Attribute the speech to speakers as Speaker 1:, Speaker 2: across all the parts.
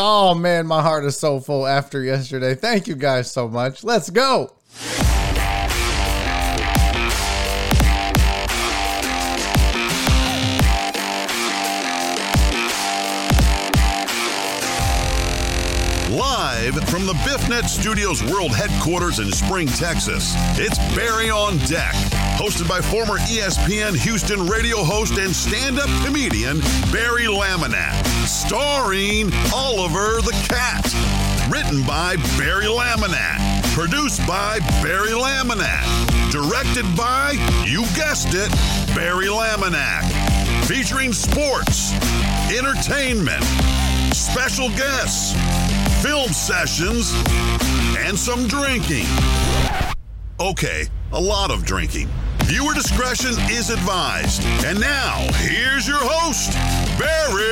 Speaker 1: Oh man, my heart is so full after yesterday. Thank you guys so much. Let's go.
Speaker 2: Live from the BiffNet Studios World Headquarters in Spring, Texas, it's Barry on Deck, hosted by former ESPN Houston radio host and stand up comedian Barry Laminack, starring Oliver the Cat. Written by Barry Laminack, produced by Barry Laminack, directed by, you guessed it, Barry Laminack, featuring sports, entertainment, special guests, film sessions, and some drinking. Okay, a lot of drinking. Viewer discretion is advised. And now, here's your host, Barry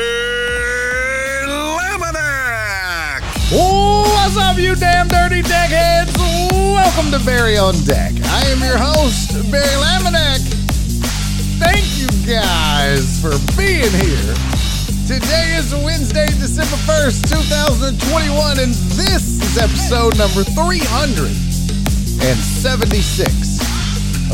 Speaker 2: Laminack.
Speaker 1: What's up, you damn dirty deckheads? Welcome to Barry on Deck. I am your host, Barry Laminack. Thank you guys for being here. Today is Wednesday, December 1st, 2021, and this is episode number 376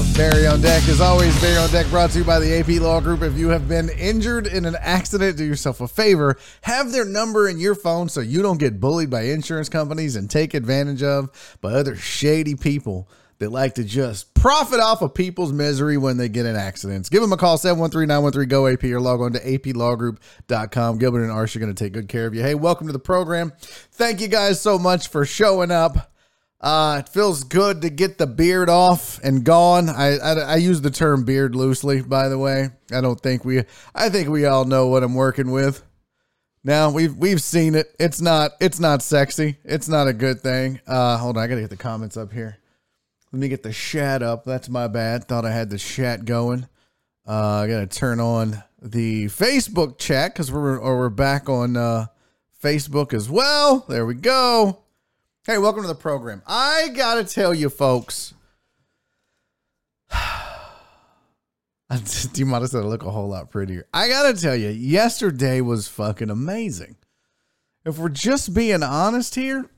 Speaker 1: of Barry on Deck. As always, Barry on Deck brought to you by the AP Law Group. If you have been injured in an accident, do yourself a favor. Have their number in your phone so you don't get bullied by insurance companies and take advantage of by other shady people that like to just profit off of people's misery when they get in accidents. Give them a call, 713-913-GO-AP or log on to aplawgroup.com. Gilbert and Arsh are going to take good care of you. Hey, welcome to the program. Thank you guys so much for showing up. Uh, it feels good to get the beard off and gone. I, I, I use the term beard loosely, by the way. I don't think we, I think we all know what I'm working with. Now we've we've seen it. It's not it's not sexy. It's not a good thing. Uh, hold on, I gotta get the comments up here. Let me get the chat up. That's my bad. Thought I had the chat going. Uh, I gotta turn on the Facebook chat because we're or we're back on uh, Facebook as well. There we go. Hey, welcome to the program. I gotta tell you, folks. you might have said I look a whole lot prettier. I gotta tell you, yesterday was fucking amazing. If we're just being honest here,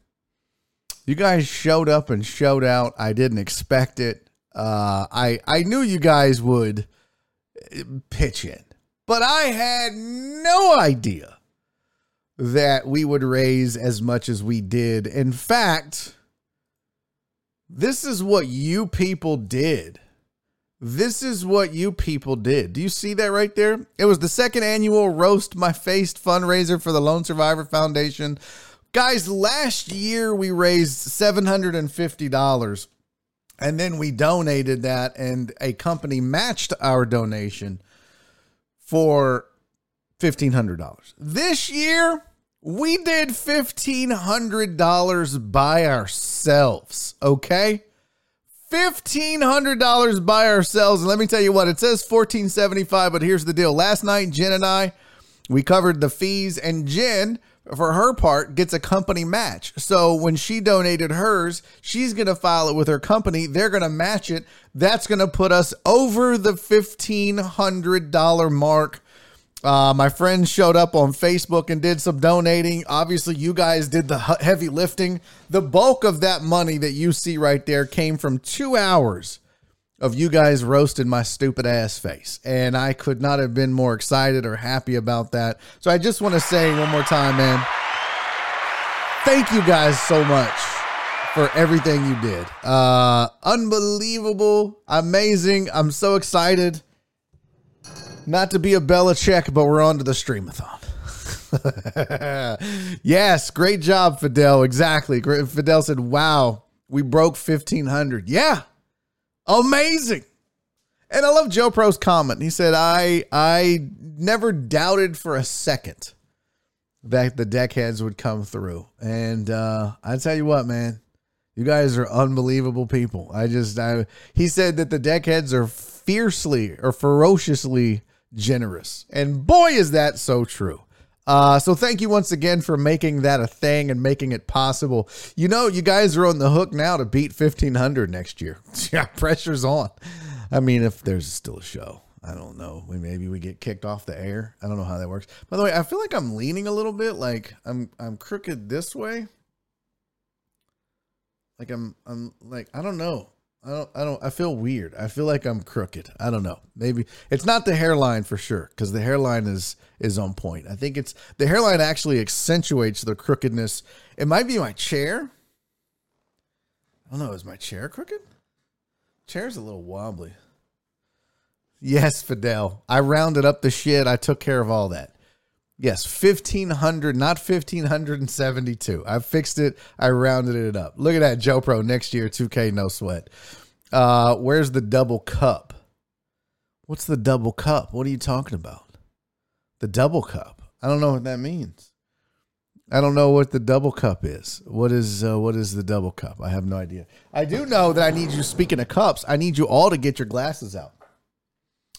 Speaker 1: you guys showed up and showed out. I didn't expect it. Uh, I I knew you guys would pitch in, but I had no idea that we would raise as much as we did. In fact, this is what you people did. This is what you people did. Do you see that right there? It was the second annual Roast My Face fundraiser for the Lone Survivor Foundation. Guys, last year we raised $750 and then we donated that and a company matched our donation for $1500. This year we did $1500 by ourselves, okay? $1500 by ourselves. And let me tell you what it says 1475 but here's the deal. Last night jen and i we covered the fees and jen for her part gets a company match. So when she donated hers she's going to file it with her company. They're going to match it. That's going to put us over the $1500 mark uh, my friends showed up on Facebook and did some donating. Obviously, you guys did the heavy lifting. The bulk of that money that you see right there came from two hours of you guys roasting my stupid ass face. And I could not have been more excited or happy about that. So I just want to say one more time, man, thank you guys so much for everything you did. Uh, unbelievable, amazing. I'm so excited. Not to be a Belichick, but we're on to the streamathon. yes, great job, Fidel. Exactly. Fidel said, "Wow, we broke fifteen hundred. Yeah, amazing." And I love Joe Pro's comment. He said, "I I never doubted for a second that the deckheads would come through." And uh, I tell you what, man, you guys are unbelievable people. I just, I, he said that the deckheads are fiercely or ferociously generous. And boy, is that so true. Uh, so thank you once again for making that a thing and making it possible. You know, you guys are on the hook now to beat 1500 next year. yeah, pressure's on. I mean, if there's still a show. I don't know. We maybe we get kicked off the air. I don't know how that works. By the way, I feel like I'm leaning a little bit. Like I'm I'm crooked this way. Like I'm I'm like I don't know. I don't I don't I feel weird. I feel like I'm crooked. I don't know. Maybe it's not the hairline for sure cuz the hairline is is on point. I think it's the hairline actually accentuates the crookedness. It might be my chair. I don't know, is my chair crooked? Chair's a little wobbly. Yes, Fidel. I rounded up the shit. I took care of all that. Yes, 1500, not 1572. I fixed it. I rounded it up. Look at that, Joe Pro next year, 2K, no sweat. Uh, where's the double cup? What's the double cup? What are you talking about? The double cup. I don't know what that means. I don't know what the double cup is. What is uh, what is the double cup? I have no idea. I do know that I need you. Speaking of cups, I need you all to get your glasses out.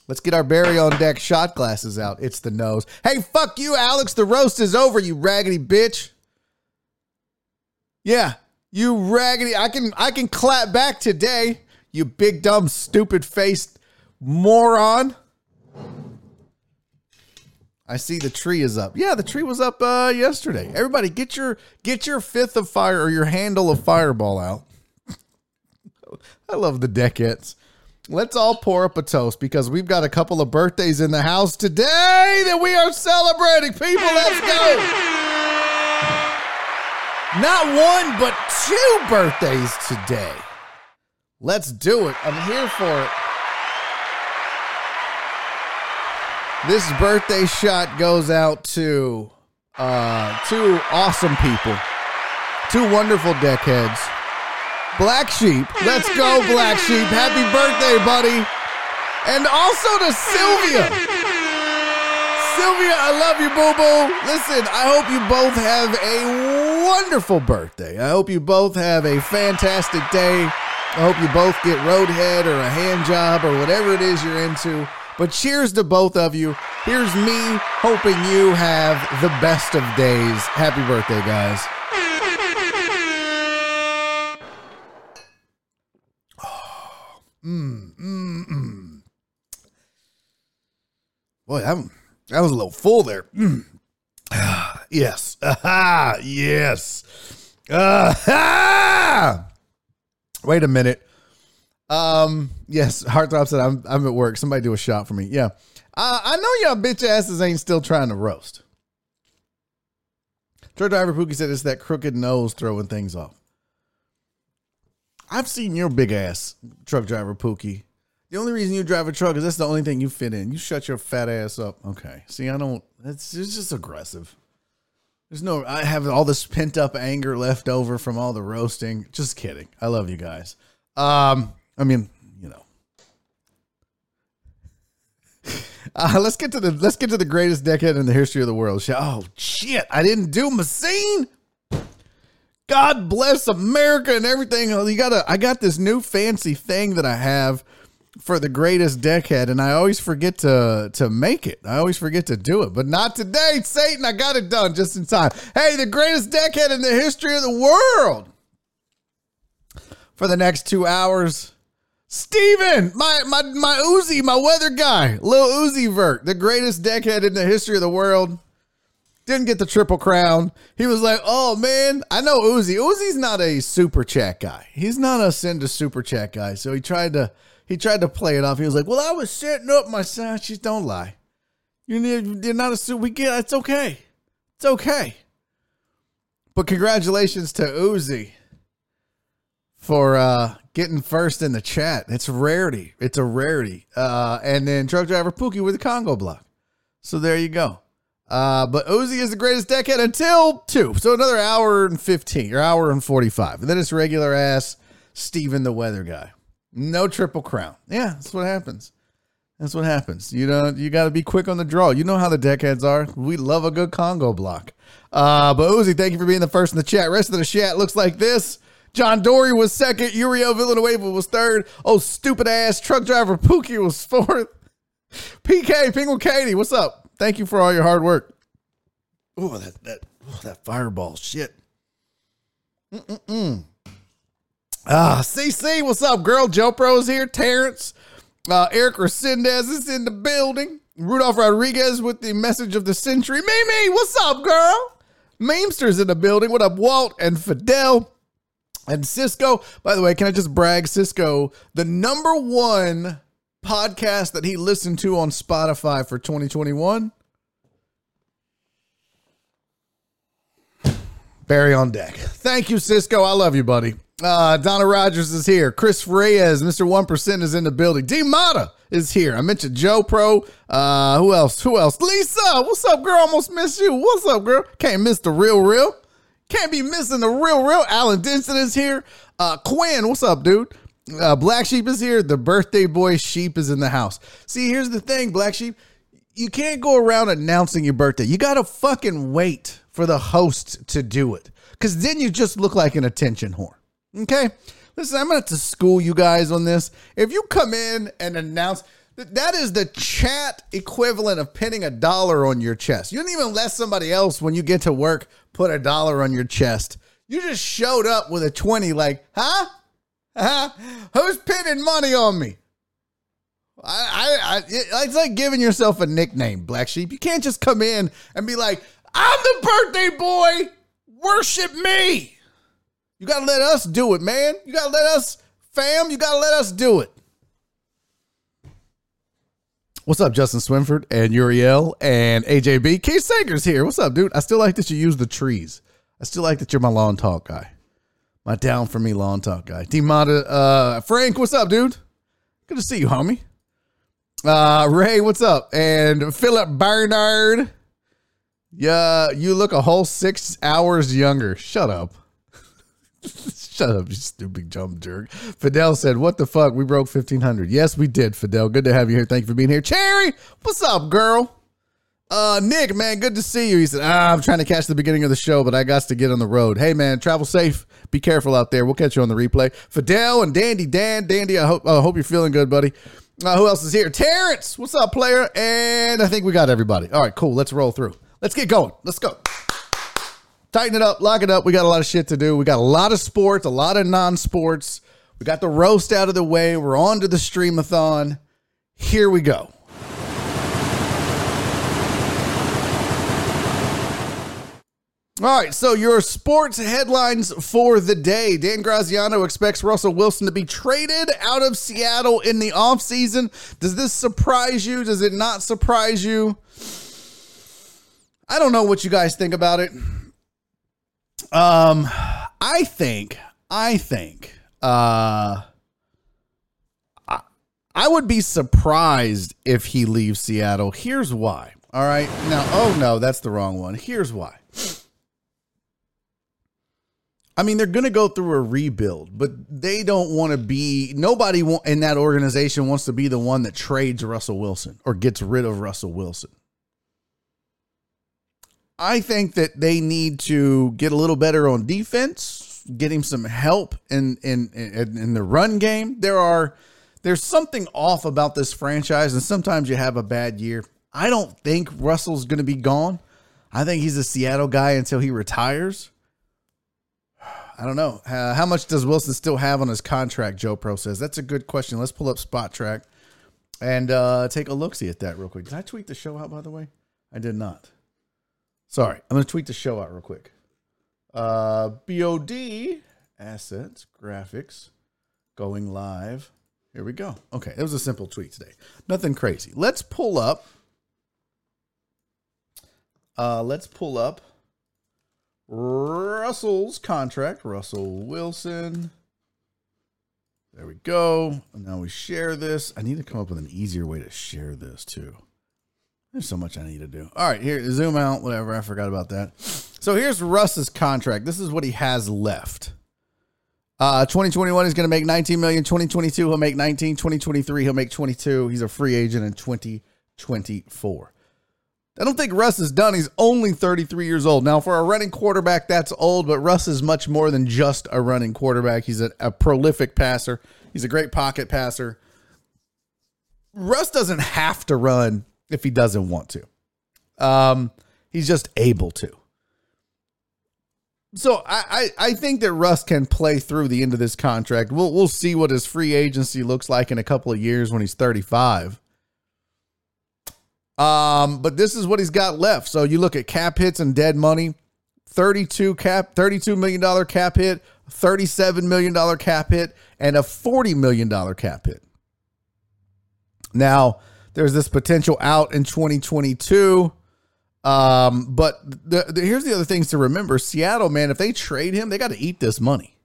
Speaker 1: Let's get our Barry on deck shot glasses out. It's the nose. Hey, fuck you, Alex. The roast is over, you raggedy bitch. Yeah, you raggedy. I can I can clap back today, you big dumb stupid faced moron. I see the tree is up. Yeah, the tree was up uh, yesterday. Everybody, get your get your fifth of fire or your handle of fireball out. I love the deckheads. Let's all pour up a toast because we've got a couple of birthdays in the house today that we are celebrating. People, let's go. Not one, but two birthdays today. Let's do it. I'm here for it. This birthday shot goes out to uh, two awesome people, two wonderful deckheads. Black Sheep, let's go, Black Sheep. Happy birthday, buddy. And also to Sylvia. Sylvia, I love you, boo boo. Listen, I hope you both have a wonderful birthday. I hope you both have a fantastic day. I hope you both get roadhead or a hand job or whatever it is you're into. But cheers to both of you. Here's me hoping you have the best of days. Happy birthday, guys. Mm, mm, mm. Boy, that, that was a little full there. Mm. yes. Aha, yes. Wait a minute. Um, yes, Heartthrob said I'm I'm at work. Somebody do a shot for me. Yeah. Uh, I know y'all bitch asses ain't still trying to roast. Truck driver Pookie said it's that crooked nose throwing things off. I've seen your big ass truck driver Pookie. The only reason you drive a truck is that's the only thing you fit in. You shut your fat ass up. Okay. See, I don't. It's, it's just aggressive. There's no. I have all this pent up anger left over from all the roasting. Just kidding. I love you guys. Um, I mean, you know. Uh, let's get to the let's get to the greatest deckhead in the history of the world. Oh shit! I didn't do my scene. God bless America and everything. Oh, you gotta. I got this new fancy thing that I have for the greatest deckhead, and I always forget to to make it. I always forget to do it, but not today, Satan. I got it done just in time. Hey, the greatest deckhead in the history of the world. For the next two hours, Steven, my my my Uzi, my weather guy, Lil Uzi Vert, the greatest deckhead in the history of the world. Didn't get the triple crown. He was like, "Oh man, I know Uzi. Uzi's not a super chat guy. He's not a send a super chat guy." So he tried to he tried to play it off. He was like, "Well, I was setting up my son. Don't lie. You're, not a super. We get. It's okay. It's okay." But congratulations to Uzi for uh, getting first in the chat. It's rarity. It's a rarity. Uh, and then truck driver Pookie with the Congo block. So there you go. Uh, but Uzi is the greatest deckhead until two. So another hour and 15 or hour and 45. And then it's regular ass Steven the weather guy. No triple crown. Yeah, that's what happens. That's what happens. You know, you got to be quick on the draw. You know how the deckheads are. We love a good Congo block. Uh, but Uzi, thank you for being the first in the chat. Rest of the chat looks like this. John Dory was second. Uriel Villanueva was third. Oh, stupid ass truck driver Pookie was fourth. PK Penguin Katie, what's up? Thank you for all your hard work. Oh, that that that fireball shit. Mm-mm-mm. Ah, CC, what's up, girl? Joe Pro's here. Terrence, Uh, Eric Resendez is in the building. Rudolph Rodriguez with the message of the century. Mimi, what's up, girl? Memster's in the building. What up, Walt and Fidel and Cisco? By the way, can I just brag, Cisco, the number one podcast that he listened to on Spotify for 2021? Barry on deck. Thank you, Cisco. I love you, buddy. Uh, Donna Rogers is here. Chris Reyes, Mr. 1% is in the building. D Mata is here. I mentioned Joe Pro. Uh, who else? Who else? Lisa, what's up, girl? Almost missed you. What's up, girl? Can't miss the real, real. Can't be missing the real, real. Alan Denson is here. Uh, Quinn, what's up, dude? Uh, Black Sheep is here. The birthday boy sheep is in the house. See, here's the thing, Black Sheep. You can't go around announcing your birthday. You got to fucking wait for the host to do it. Because then you just look like an attention whore. Okay. Listen, I'm going to school you guys on this. If you come in and announce that is the chat equivalent of pinning a dollar on your chest. You didn't even let somebody else, when you get to work, put a dollar on your chest. You just showed up with a 20, like, huh? Who's pinning money on me? I, I, I, it's like giving yourself a nickname, Black Sheep. You can't just come in and be like, I'm the birthday boy. Worship me. You got to let us do it, man. You got to let us, fam, you got to let us do it. What's up, Justin Swinford and Uriel and AJB? Keith Sager's here. What's up, dude? I still like that you use the trees. I still like that you're my lawn talk guy. My down for me lawn talk guy. D Mata, uh, Frank, what's up, dude? Good to see you, homie. Uh, Ray, what's up? And Philip Bernard. Yeah, you look a whole six hours younger. Shut up. Shut up, you stupid jump jerk. Fidel said, What the fuck? We broke 1500. Yes, we did, Fidel. Good to have you here. Thank you for being here. Cherry, what's up, girl? Uh, Nick, man, good to see you. He said, ah, I'm trying to catch the beginning of the show, but I got to get on the road. Hey, man, travel safe. Be careful out there. We'll catch you on the replay. Fidel and Dandy Dan. Dandy, I hope, hope you're feeling good, buddy. Uh, who else is here? Terrence, what's up, player? And I think we got everybody. All right, cool. Let's roll through. Let's get going. Let's go tighten it up, lock it up. We got a lot of shit to do. We got a lot of sports, a lot of non sports. We got the roast out of the way. We're on to the streamathon. Here we go. All right, so your sports headlines for the day. Dan Graziano expects Russell Wilson to be traded out of Seattle in the offseason. Does this surprise you? Does it not surprise you? I don't know what you guys think about it. Um, I think, I think, uh, I, I would be surprised if he leaves Seattle. Here's why. All right. Now, oh no, that's the wrong one. Here's why. I mean, they're going to go through a rebuild, but they don't want to be. Nobody in that organization wants to be the one that trades Russell Wilson or gets rid of Russell Wilson. I think that they need to get a little better on defense, get him some help in in in, in the run game. There are there's something off about this franchise, and sometimes you have a bad year. I don't think Russell's going to be gone. I think he's a Seattle guy until he retires. I don't know. Uh, how much does Wilson still have on his contract? Joe Pro says that's a good question. Let's pull up Spotrac and uh, take a look see at that real quick. Did I tweet the show out by the way? I did not. Sorry, I'm going to tweet the show out real quick. Uh, BOD assets, graphics, going live. Here we go. Okay, it was a simple tweet today. Nothing crazy. Let's pull up. Uh, let's pull up Russell's contract. Russell Wilson. There we go. And now we share this. I need to come up with an easier way to share this too. There's so much I need to do. All right, here, zoom out, whatever. I forgot about that. So here's Russ's contract. This is what he has left. Uh, 2021 he's going to make 19 million. 2022 he'll make 19. 2023 he'll make 22. He's a free agent in 2024. I don't think Russ is done. He's only 33 years old. Now, for a running quarterback, that's old, but Russ is much more than just a running quarterback. He's a, a prolific passer. He's a great pocket passer. Russ doesn't have to run if he doesn't want to. Um, he's just able to. so I, I, I think that Russ can play through the end of this contract. We'll we'll see what his free agency looks like in a couple of years when he's 35. Um, but this is what he's got left. So you look at cap hits and dead money, 32 cap, 32 million dollar cap hit, 37 million dollar cap hit, and a 40 million dollar cap hit. Now, there's this potential out in 2022. Um, but the, the, here's the other things to remember: Seattle, man, if they trade him, they got to eat this money.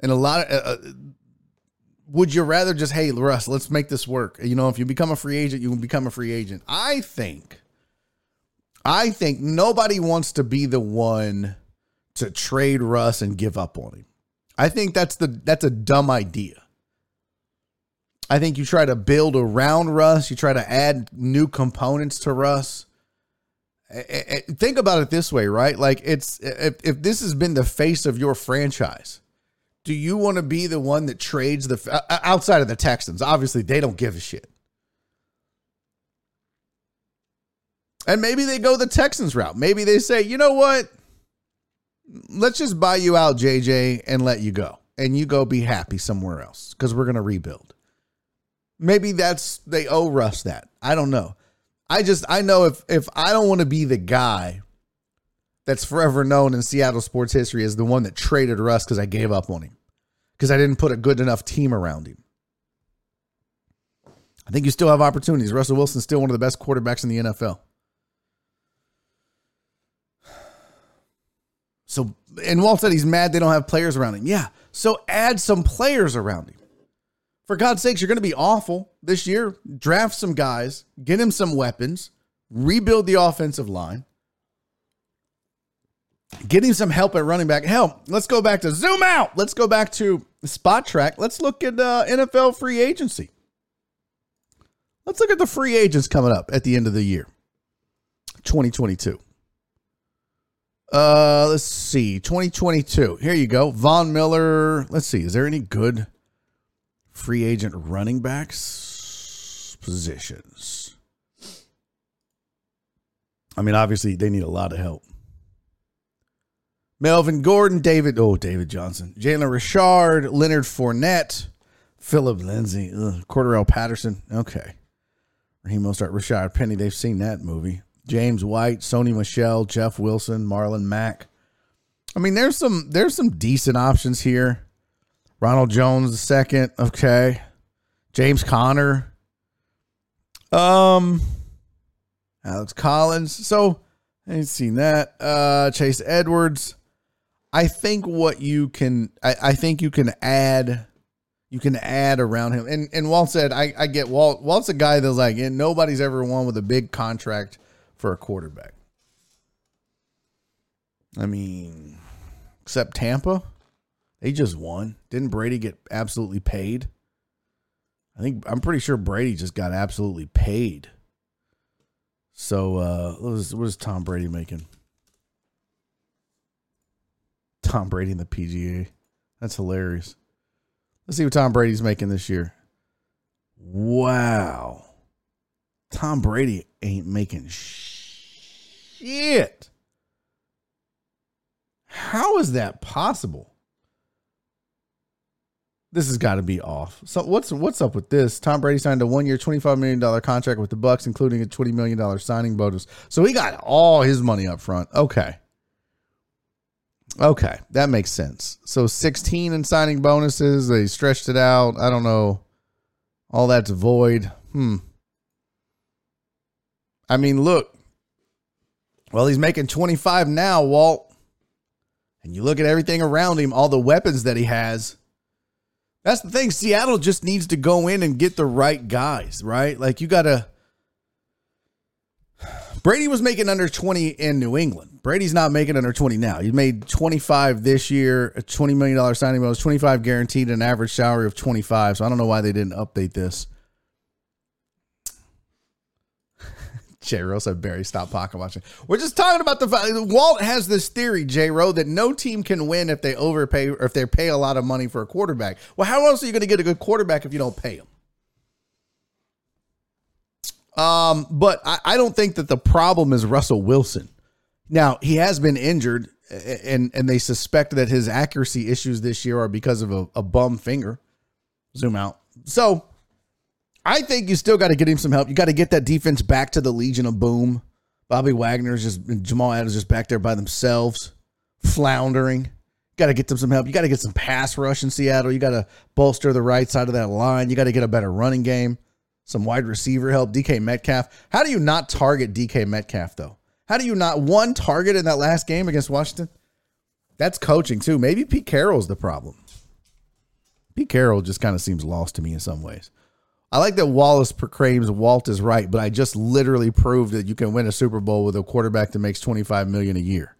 Speaker 1: And a lot of, uh, uh, would you rather just, hey, Russ, let's make this work? You know, if you become a free agent, you can become a free agent. I think, I think nobody wants to be the one to trade Russ and give up on him. I think that's the that's a dumb idea. I think you try to build around Russ, you try to add new components to Russ eh, eh, eh, think about it this way, right? Like it's if, if this has been the face of your franchise, do you want to be the one that trades the uh, uh, outside of the Texans? Obviously, they don't give a shit. And maybe they go the Texans route. Maybe they say, you know what? Let's just buy you out, JJ, and let you go. And you go be happy somewhere else because we're going to rebuild. Maybe that's, they owe Russ that. I don't know. I just I know if if I don't want to be the guy that's forever known in Seattle sports history as the one that traded Russ because I gave up on him because I didn't put a good enough team around him. I think you still have opportunities. Russell Wilson's still one of the best quarterbacks in the NFL. So, and Walt said he's mad they don't have players around him. Yeah. So add some players around him. For God's sakes, you're going to be awful this year. Draft some guys, get him some weapons, rebuild the offensive line, get him some help at running back. Hell, let's go back to zoom out. Let's go back to Spotrac. Let's look at uh, NFL free agency. Let's look at the free agents coming up at the end of the year, 2022. Uh, let's see, 2022. Here you go, Von Miller. Let's see, is there any good? free agent running backs positions. I mean, obviously, they need a lot of help. Melvin Gordon, David, oh, David Johnson, Jalen Richard, Leonard Fournette, Phillip Lindsay, ugh, Cordarrelle Patterson. Okay. Raheem Mostert, Rashaad Penny. They've seen that movie. James White, Sony Michel, Jeff Wilson, Marlon Mack. I mean, there's some there's some decent options here. Ronald Jones the second. Okay. James Conner. Um Alex Collins. So I ain't seen that. Uh Chase Edmonds. I think what you can I, I think you can add you can add around him. And and Walt said, I, I get Walt. Walt's a guy that's like, and nobody's ever won with a big contract for a quarterback. I mean, except Tampa. They just won. Didn't Brady get absolutely paid? I think I'm pretty sure Brady just got absolutely paid. So uh what is, what is Tom Brady making? Tom Brady in the PGA. That's hilarious. Let's see what Tom Brady's making this year. Wow. Tom Brady ain't making shit. How is that possible? this has got to be off. So what's what's up with this? Tom Brady signed a one-year, twenty-five million dollar contract with the Bucs, including a twenty million dollar signing bonus. So he got all his money up front. Okay, okay, that makes sense. So sixteen in signing bonuses. They stretched it out. I don't know. All that's void. Hmm. I mean, look. Well, he's making twenty-five now, Walt. And you look at everything around him, all the weapons that he has that's the thing. Seattle just needs to go in and get the right guys, right? Like you got to. Brady was making under 20 in New England. Brady's not making under 20 now. He made 25 this year, a $20 million signing bonus, 25 guaranteed, an average salary of 25. So I don't know why they didn't update this. J Rose said Barry, stop pocket watching. We're just talking about the Walt has this theory, J Rowe, that no team can win if they overpay or if they pay a lot of money for a quarterback. Well, how else are you going to get a good quarterback if you don't pay him? Um, but I, I don't think that the problem is Russell Wilson. Now he has been injured. and and they suspect that his accuracy issues this year are because of a, a bum finger. Zoom out. So I think you still got to get him some help. You got to get that defense back to the Legion of Boom. Bobby Wagner's just Jamal Adams just back there by themselves, floundering. Got to get them some help. You got to get some pass rush in Seattle. You got to bolster the right side of that line. You got to get a better running game, some wide receiver help. DK Metcalf. How do you not target DK Metcalf though? How do you not one target in that last game against Washington? That's coaching too. Maybe Pete Carroll's the problem. Pete Carroll just kind of seems lost to me in some ways. I like that Wallace proclaims Walt is right, but I just literally proved that you can win a Super Bowl with a quarterback that makes 25 million a year.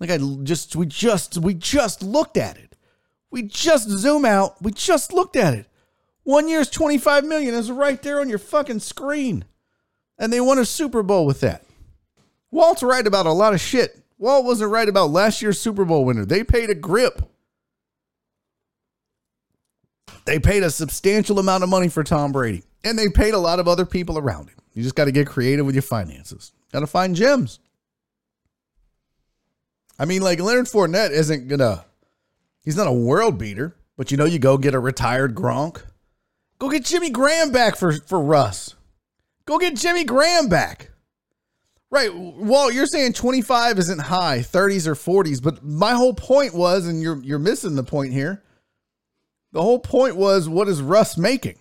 Speaker 1: Like I just we just we just looked at it. We just zoom out. We just looked at it. One year's 25 million is right there on your fucking screen. And they won a Super Bowl with that. Walt's right about a lot of shit. Walt wasn't right about last year's Super Bowl winner. They paid a grip. They paid a substantial amount of money for Tom Brady, and they paid a lot of other people around him. You just got to get creative with your finances. Got to find gems. I mean, like Leonard Fournette isn't gonna. He's not a world beater, but you know, you go get a retired Gronk. Go get Jimmy Graham back for for Russ. Go get Jimmy Graham back. Right. Well, you're saying 25 isn't high, 30s or 40s, but my whole point was, and you're you're missing the point here. The whole point was, what is Russ making?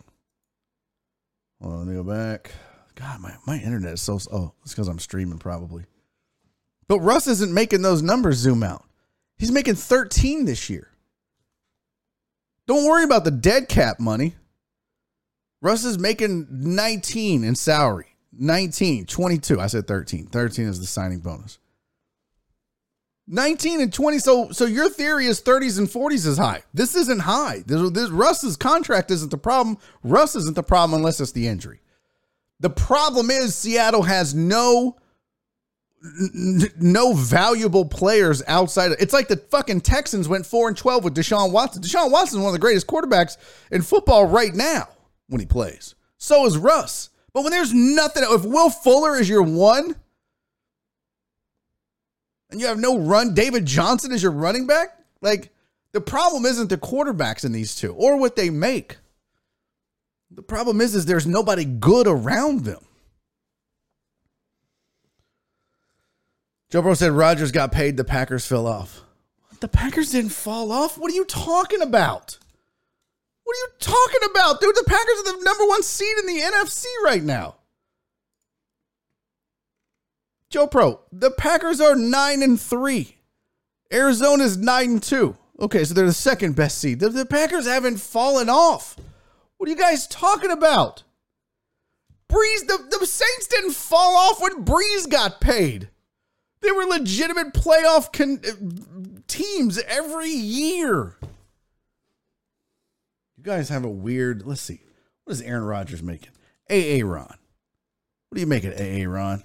Speaker 1: Well, let me go back. God, my, my internet is so. Oh, it's because I'm streaming probably. But Russ isn't making those numbers zoom out. He's making 13 this year. Don't worry about the dead cap money. Russ is making 19 in salary. 19, 22. I said 13. 13 is the signing bonus. 19 and 20. So so your theory is 30s and 40s is high. This isn't high. This, this Russ's contract isn't the problem. Russ isn't the problem unless it's the injury. The problem is Seattle has no no valuable players outside. Of, it's like the fucking Texans went 4 and 12 with Deshaun Watson. Deshaun Watson is one of the greatest quarterbacks in football right now when he plays. So is Russ. But when there's nothing, if Will Fuller is your one, and you have no run. David Johnson is your running back. Like the problem isn't the quarterbacks in these two or what they make. The problem is, is there's nobody good around them. Joe Pro said Rodgers got paid. The Packers fell off. The Packers didn't fall off. What are you talking about? What are you talking about, dude? The Packers are the number one seed in the NFC right now. Joe Pro, the Packers are nine and three. Arizona's nine and two. Okay, so they're the second best seed. The, the Packers haven't fallen off. What are you guys talking about? Brees, the, the Saints didn't fall off when Brees got paid. They were legitimate playoff con- uh, teams every year. Guys have a weird. Let's see. What is Aaron Rodgers making? AA Ron. What do you make it, AA Ron?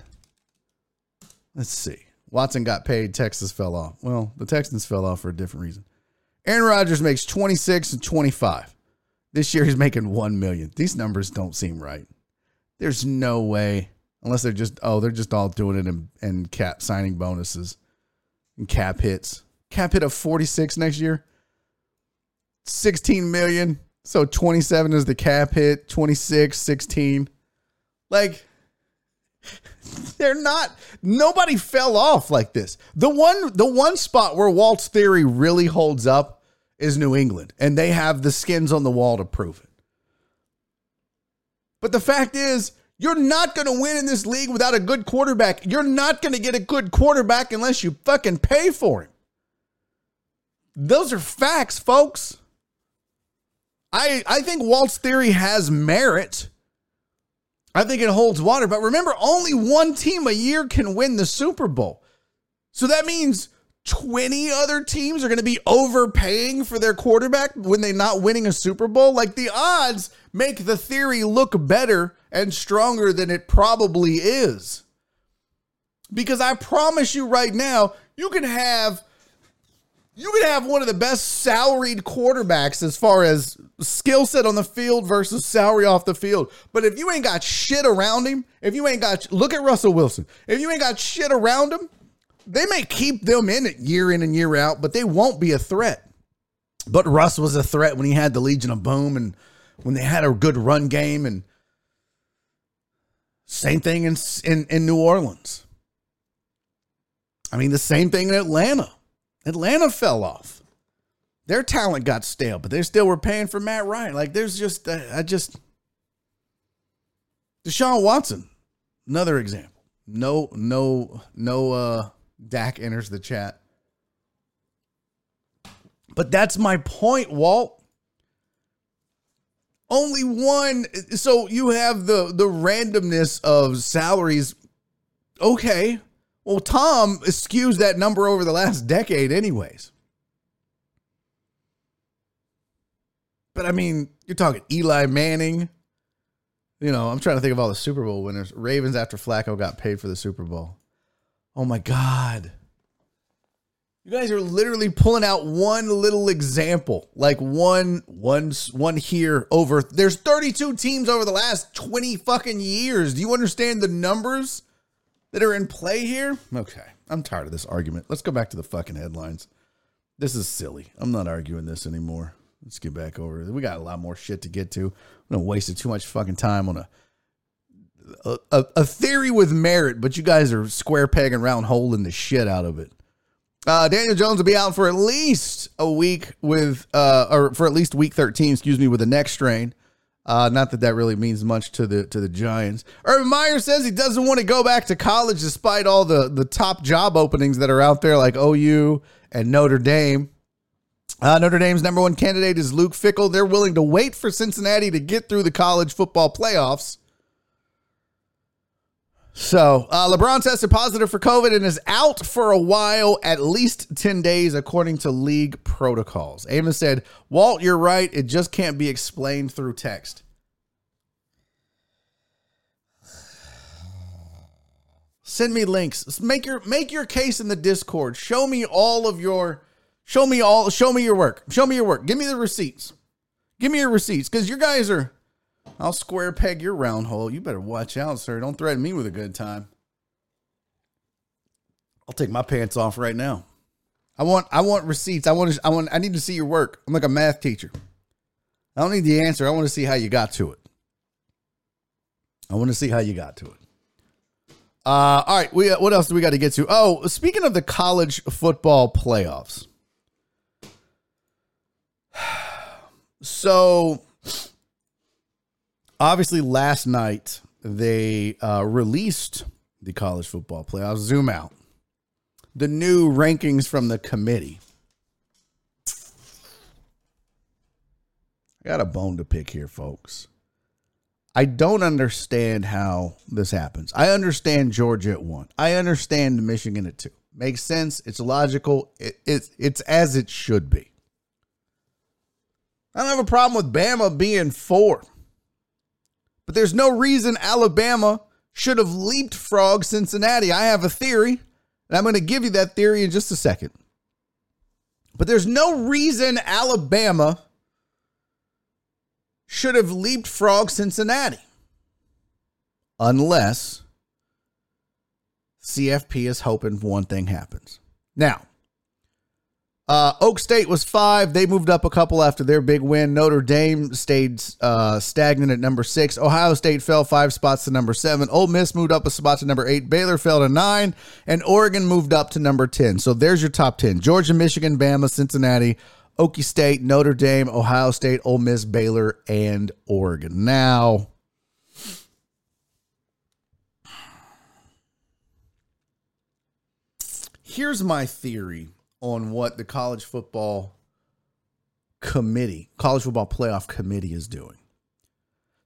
Speaker 1: Let's see. Watson got paid. Texas fell off. Well, the Texans fell off for a different reason. Aaron Rodgers makes 26 and 25. This year he's making 1 million. These numbers don't seem right. There's no way unless they're just oh, they're just all doing it in, in cap signing bonuses and cap hits. Cap hit of 46 next year. 16 million. So 27 is the cap hit, 26, 16. Like they're not nobody fell off like this. The one the one spot where Walt's theory really holds up is New England, and they have the skins on the wall to prove it. But the fact is, you're not going to win in this league without a good quarterback. You're not going to get a good quarterback unless you fucking pay for him. Those are facts, folks. I I think Walt's theory has merit. I think it holds water. But remember, only one team a year can win the Super Bowl. So that means 20 other teams are going to be overpaying for their quarterback when they're not winning a Super Bowl. Like the odds make the theory look better and stronger than it probably is. Because I promise you right now, you can have you can have one of the best salaried quarterbacks as far as skill set on the field versus salary off the field. But if you ain't got shit around him, if you ain't got look at Russell Wilson. If you ain't got shit around him, they may keep them in it year in and year out, but they won't be a threat. But Russ was a threat when he had the Legion of Boom and when they had a good run game and same thing in in, in New Orleans. I mean, the same thing in Atlanta. Atlanta fell off. Their talent got stale, but they still were paying for Matt Ryan. Like, there's just, I just, Deshaun Watson, another example. No, no, no, uh, Dak enters the chat. But that's my point, Walt. Only one. So you have the the randomness of salaries. Okay. Well, Tom skews that number over the last decade, anyways. But I mean, you're talking Eli Manning. You know, I'm trying to think of all the Super Bowl winners. Ravens after Flacco got paid for the Super Bowl. Oh my God. You guys are literally pulling out one little example, like one, one, one here over. There's 32 teams over the last 20 fucking years. Do you understand the numbers that are in play here? Okay, I'm tired of this argument. Let's go back to the fucking headlines. This is silly. I'm not arguing this anymore. Let's get back over. We got a lot more shit to get to. I'm gonna waste too much fucking time on a a, a theory with merit, but you guys are square pegging round holding the shit out of it. Uh, Daniel Jones will be out for at least a week with, uh, or for at least week 13, excuse me, with the neck strain. Uh, not that that really means much to the to the Giants. Urban Meyer says he doesn't want to go back to college despite all the the top job openings that are out there, like OU and Notre Dame. Uh, Notre Dame's number one candidate is Luke Fickell. They're willing to wait for Cincinnati to get through the college football playoffs. So, uh, LeBron tested positive for COVID and is out for a while, at least 10 days, according to league protocols. Amos said, Walt, you're right. It just can't be explained through text. Send me links. Make your make your case in the Discord. Show me all of your show me all show me your work. Show me your work. Give me the receipts. Give me your receipts cuz your guys are I'll square peg your round hole. You better watch out, sir. Don't threaten me with a good time. I'll take my pants off right now. I want I want receipts. I want to, I want I need to see your work. I'm like a math teacher. I don't need the answer. I want to see how you got to it. I want to see how you got to it. Uh, all right, we what else do we got to get to? Oh, speaking of the college football playoffs. So obviously last night they uh, released the college football playoffs. Zoom out the new rankings from the committee. I got a bone to pick here, folks. I don't understand how this happens. I understand Georgia at one. I understand Michigan at two. Makes sense. It's logical. It, it, it's as it should be. I don't have a problem with Bama being four. But there's no reason Alabama should have leapfrogged Cincinnati. I have a theory, and I'm going to give you that theory in just a second. But there's no reason Alabama should have leapfrogged Cincinnati unless CFP is hoping one thing happens. Now, uh, Oak State was five. They moved up a couple after their big win. Notre Dame stayed uh, stagnant at number six. Ohio State fell five spots to number seven. Ole Miss moved up a spot to number eight. Baylor fell to nine. And Oregon moved up to number 10. So there's your top 10 Georgia, Michigan, Bama, Cincinnati, Okie State, Notre Dame, Ohio State, Ole Miss, Baylor, and Oregon. Now, here's my theory on what the college football committee, college football playoff committee is doing.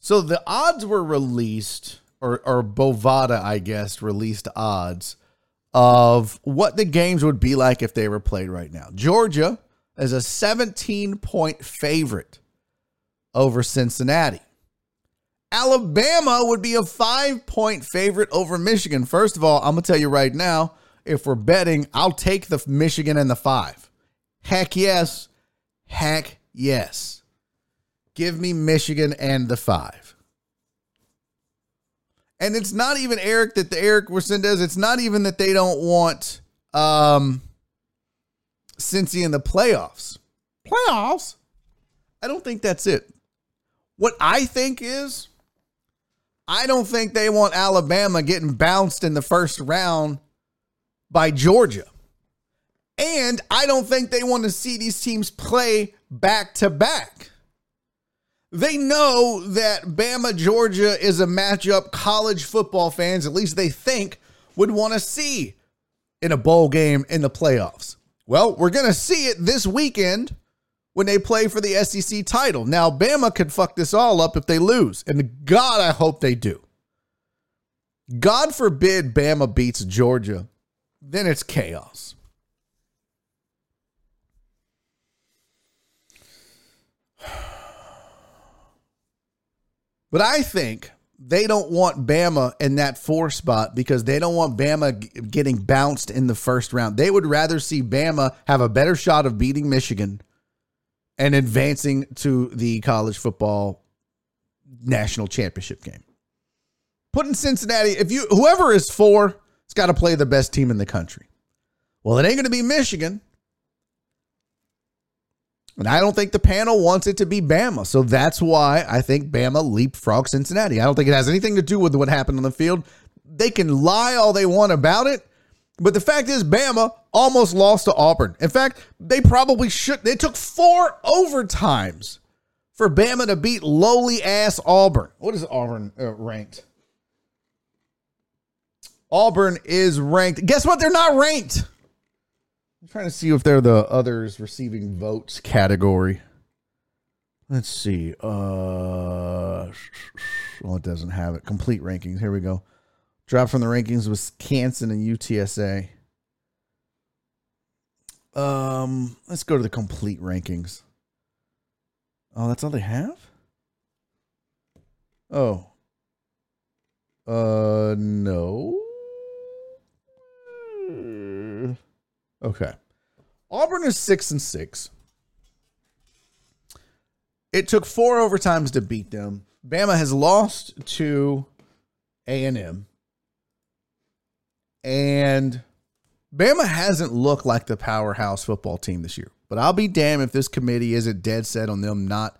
Speaker 1: So the odds were released, or, or Bovada, I guess, released odds of what the games would be like if they were played right now. Georgia is a 17 point favorite over Cincinnati. Alabama would be a five point favorite over Michigan. First of all, I'm going to tell you right now, if we're betting, I'll take the Michigan and the five. Heck yes. Heck yes. Give me Michigan and the five. And it's not even Eric that the Eric Resendez. It's not even that they don't want um Cincy in the playoffs. Playoffs? I don't think that's it. What I think is I don't think they want Alabama getting bounced in the first round by Georgia. And I don't think they want to see these teams play back to back. They know that Bama Georgia is a matchup college football fans, at least they think, would want to see in a bowl game in the playoffs. Well, we're going to see it this weekend when they play for the SEC title. Now, Bama could fuck this all up if they lose. And God, I hope they do. God forbid Bama beats Georgia, then it's chaos. But I think they don't want Bama in that four spot because they don't want Bama getting bounced in the first round. They would rather see Bama have a better shot of beating Michigan and advancing to the college football national championship game. Putting Cincinnati, if you whoever is four, it's got to play the best team in the country. Well, it ain't going to be Michigan. And I don't think the panel wants it to be Bama. So that's why I think Bama leapfrog Cincinnati. I don't think it has anything to do with what happened on the field. They can lie all they want about it. But the fact is, Bama almost lost to Auburn. In fact, they probably should. They took four overtimes for Bama to beat lowly ass Auburn. What is Auburn uh, ranked? Auburn is ranked. Guess what? They're not ranked. I'm trying to see if they're the others receiving votes category. Let's see. Uh, well, it doesn't have it. Complete rankings. Here we go. Drop from the rankings was Wisconsin and UTSA. Um, let's go to the complete rankings. Oh, that's all they have? Oh. Uh no. Okay. Auburn is 6 and 6. It took four overtimes to beat them. Bama has lost to A&M. And Bama hasn't looked like the powerhouse football team this year. But I'll be damned if this committee isn't dead set on them not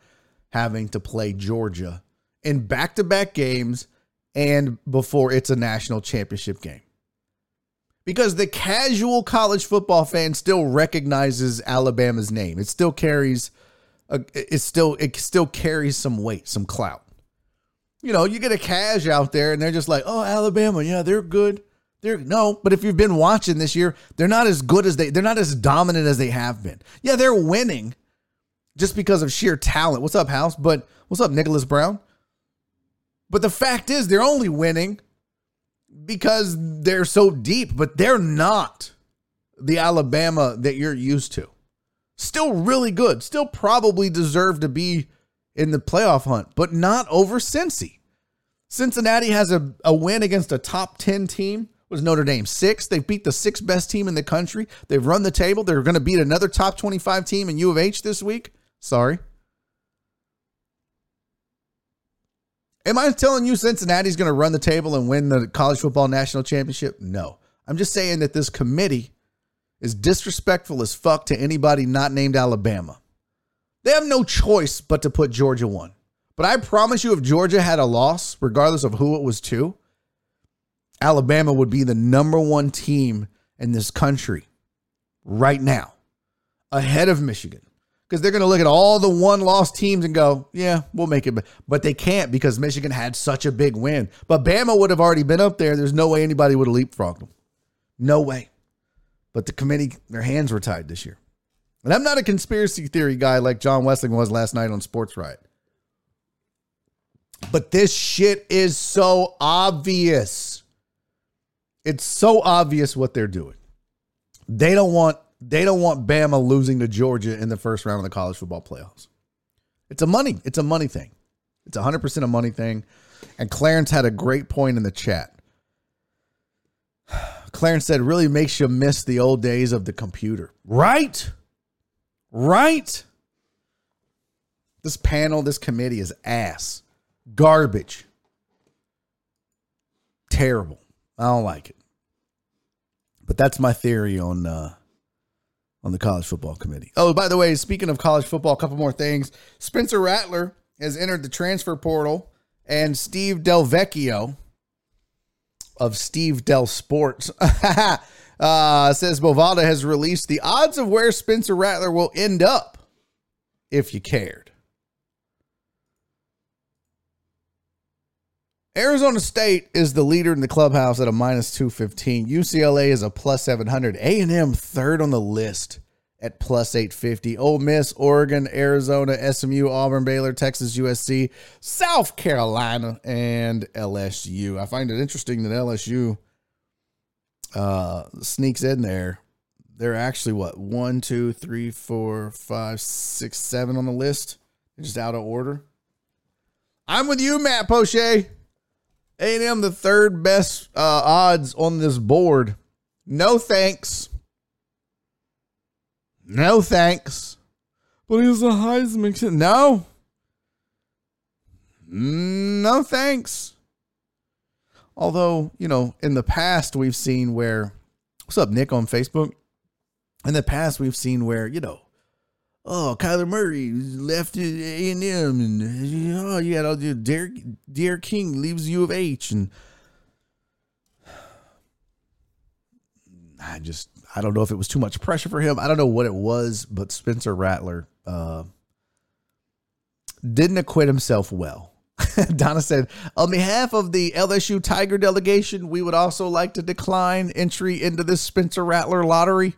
Speaker 1: having to play Georgia in back to back games and before it's a national championship game. Because the casual college football fan still recognizes Alabama's name. It still carries a, it still it still carries some weight, some clout. You know, you get a cash out there and they're just like, "Oh, Alabama, yeah, they're good." They're no, but if you've been watching this year, they're not as good as they they're not as dominant as they have been. Yeah, they're winning just because of sheer talent. What's up, House? But what's up, Nicholas Brown? But the fact is they're only winning because they're so deep, but they're not the Alabama that you're used to. Still really good. Still probably deserve to be in the playoff hunt, but not over Cincy. Cincinnati has a, a win against a top 10 team was Notre Dame six. They've beat the sixth best team in the country. They've run the table. They're going to beat another top 25 team in U of H this week. Sorry. Am I telling you Cincinnati's going to run the table and win the college football national championship? No. I'm just saying that this committee is disrespectful as fuck to anybody not named Alabama. They have no choice but to put Georgia one. But I promise you, if Georgia had a loss, regardless of who it was to, Alabama would be the number one team in this country right now, ahead of Michigan. Because they're going to look at all the one loss teams and go, yeah, we'll make it. But they can't because Michigan had such a big win. But Bama would have already been up there. There's no way anybody would have leapfrogged them. No way. But the committee, their hands were tied this year. And I'm not a conspiracy theory guy like John Westling was last night on Sports Riot. But this shit is so obvious. It's so obvious what they're doing. They don't want they don't want Bama losing to Georgia in the first round of the college football playoffs. It's a money, it's a money thing. It's 100% a money thing. And Clarence had a great point in the chat. Clarence said, really makes you miss the old days of the computer. Right? Right? This panel, this committee is ass. Garbage. Terrible. I don't like it. But that's my theory on uh on the college football committee. Oh, by the way, speaking of college football, a couple more things. Spencer Rattler has entered the transfer portal, and Steve Delvecchio of Steve Del Sports uh, says Bovada has released the odds of where Spencer Rattler will end up if you cared. Arizona State is the leader in the clubhouse at a minus 215. UCLA is a plus 700. A&M third on the list at plus 850. Ole Miss, Oregon, Arizona, SMU, Auburn, Baylor, Texas, USC, South Carolina, and LSU. I find it interesting that LSU uh, sneaks in there. They're actually what one, two, three, four, five, six, seven on the list. They're just out of order. I'm with you, Matt Poche. A&M the third best uh, odds on this board. No thanks. No thanks. But he's a Heisman. No. No thanks. Although, you know, in the past we've seen where what's up, Nick on Facebook? In the past we've seen where, you know, oh, Kyler Murray left A and M, and oh, you had all the Derek, Derek King leaves U of H, and I just I don't know if it was too much pressure for him. I don't know what it was, but Spencer Rattler uh, didn't acquit himself well. Donna said, on behalf of the LSU Tiger delegation, we would also like to decline entry into this Spencer Rattler lottery.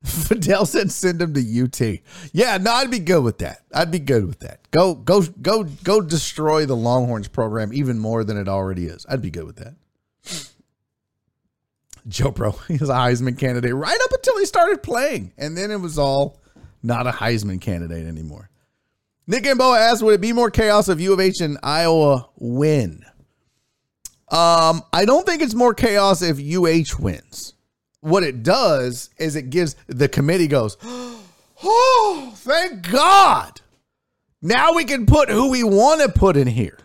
Speaker 1: Fidel said send him to UT. Yeah, no, I'd be good with that. I'd be good with that. Go, go, go, go destroy the Longhorns program even more than it already is. I'd be good with that. Joe Pro, he's a Heisman candidate right up until he started playing. And then it was all not a Heisman candidate anymore. Nick and Boa asked, would it be more chaos if U of H and Iowa win? Um, I don't think it's more chaos if UH wins what it does is it gives the committee goes, oh, thank God. Now we can put who we want to put in here.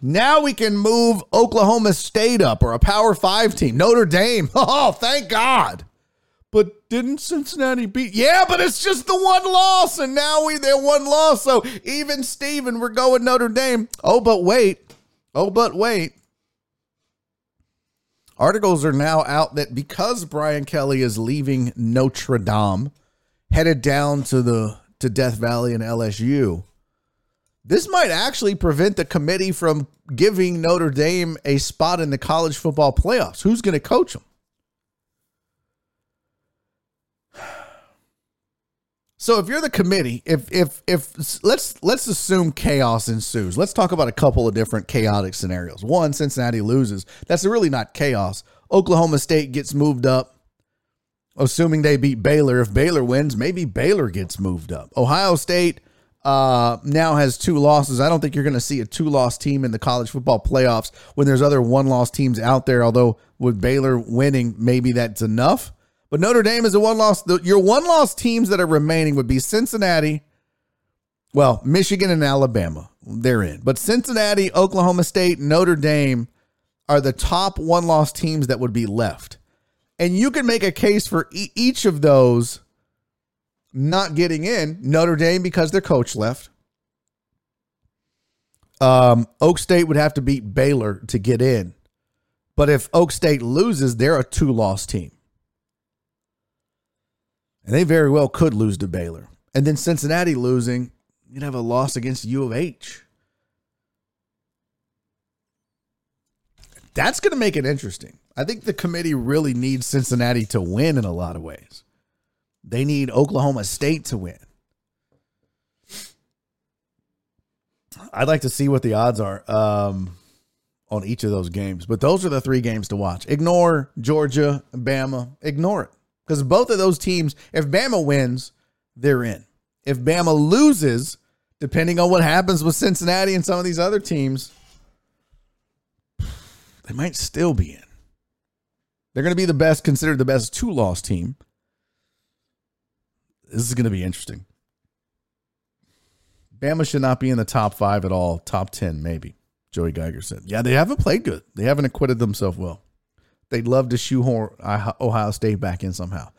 Speaker 1: Now we can move Oklahoma State up or a Power Five team, Notre Dame. Oh, thank God. But didn't Cincinnati beat? Yeah, but it's just the one loss, and now we they're one loss. So even Steven, we're going Notre Dame. Oh, but wait. Oh, but wait. Articles are now out that because Brian Kelly is leaving Notre Dame, headed down to the to Death Valley and LSU, this might actually prevent the committee from giving Notre Dame a spot in the college football playoffs. Who's going to coach them? So if you're the committee, if if if let's let's assume chaos ensues. Let's talk about a couple of different chaotic scenarios. One, Cincinnati loses. That's really not chaos. Oklahoma State gets moved up. Assuming they beat Baylor. If Baylor wins, maybe Baylor gets moved up. Ohio State uh, now has two losses. I don't think you're going to see a two loss team in the college football playoffs when there's other one loss teams out there. Although with Baylor winning, maybe that's enough. But Notre Dame is a one loss. Your one loss teams that are remaining would be Cincinnati, well, Michigan and Alabama. They're in. But Cincinnati, Oklahoma State, Notre Dame are the top one loss teams that would be left. And you can make a case for e- each of those not getting in. Notre Dame because their coach left. Um, Oak State would have to beat Baylor to get in. But if Oak State loses, they're a two loss team. And they very well could lose to Baylor. And then Cincinnati losing, you'd have a loss against U of H. That's going to make it interesting. I think the committee really needs Cincinnati to win in a lot of ways. They need Oklahoma State to win. I'd like to see what the odds are um, on each of those games, but those are the three games to watch. Ignore Georgia, Bama, ignore it. Because both of those teams, if Bama wins, they're in. If Bama loses, depending on what happens with Cincinnati and some of these other teams, they might still be in. They're going to be the best, considered the best two loss team. This is going to be interesting. Bama should not be in the top five at all. Top 10, maybe. Joey Geiger said. Yeah, they haven't played good. They haven't acquitted themselves well. They'd love to shoehorn Ohio State back in somehow.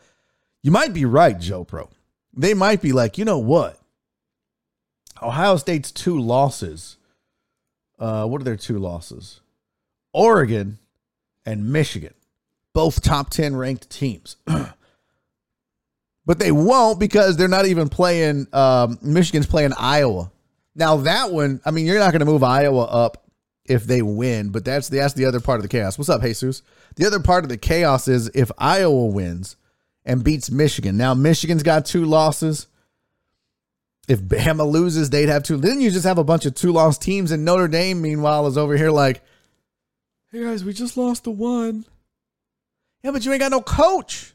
Speaker 1: You might be right, Joe Pro. They might be like, you know what? Ohio State's two losses. Uh, what are their two losses? Oregon and Michigan, both top 10 ranked teams. but they won't because they're not even playing. Um, Michigan's playing Iowa. Now, that one, I mean, you're not going to move Iowa up if they win, but that's the, that's the other part of the chaos. What's up, Jesus? The other part of the chaos is if Iowa wins and beats Michigan. Now, Michigan's got two losses. If Bama loses, they'd have two. Then you just have a bunch of two lost teams, and Notre Dame, meanwhile, is over here like, hey guys, we just lost the one. Yeah, but you ain't got no coach.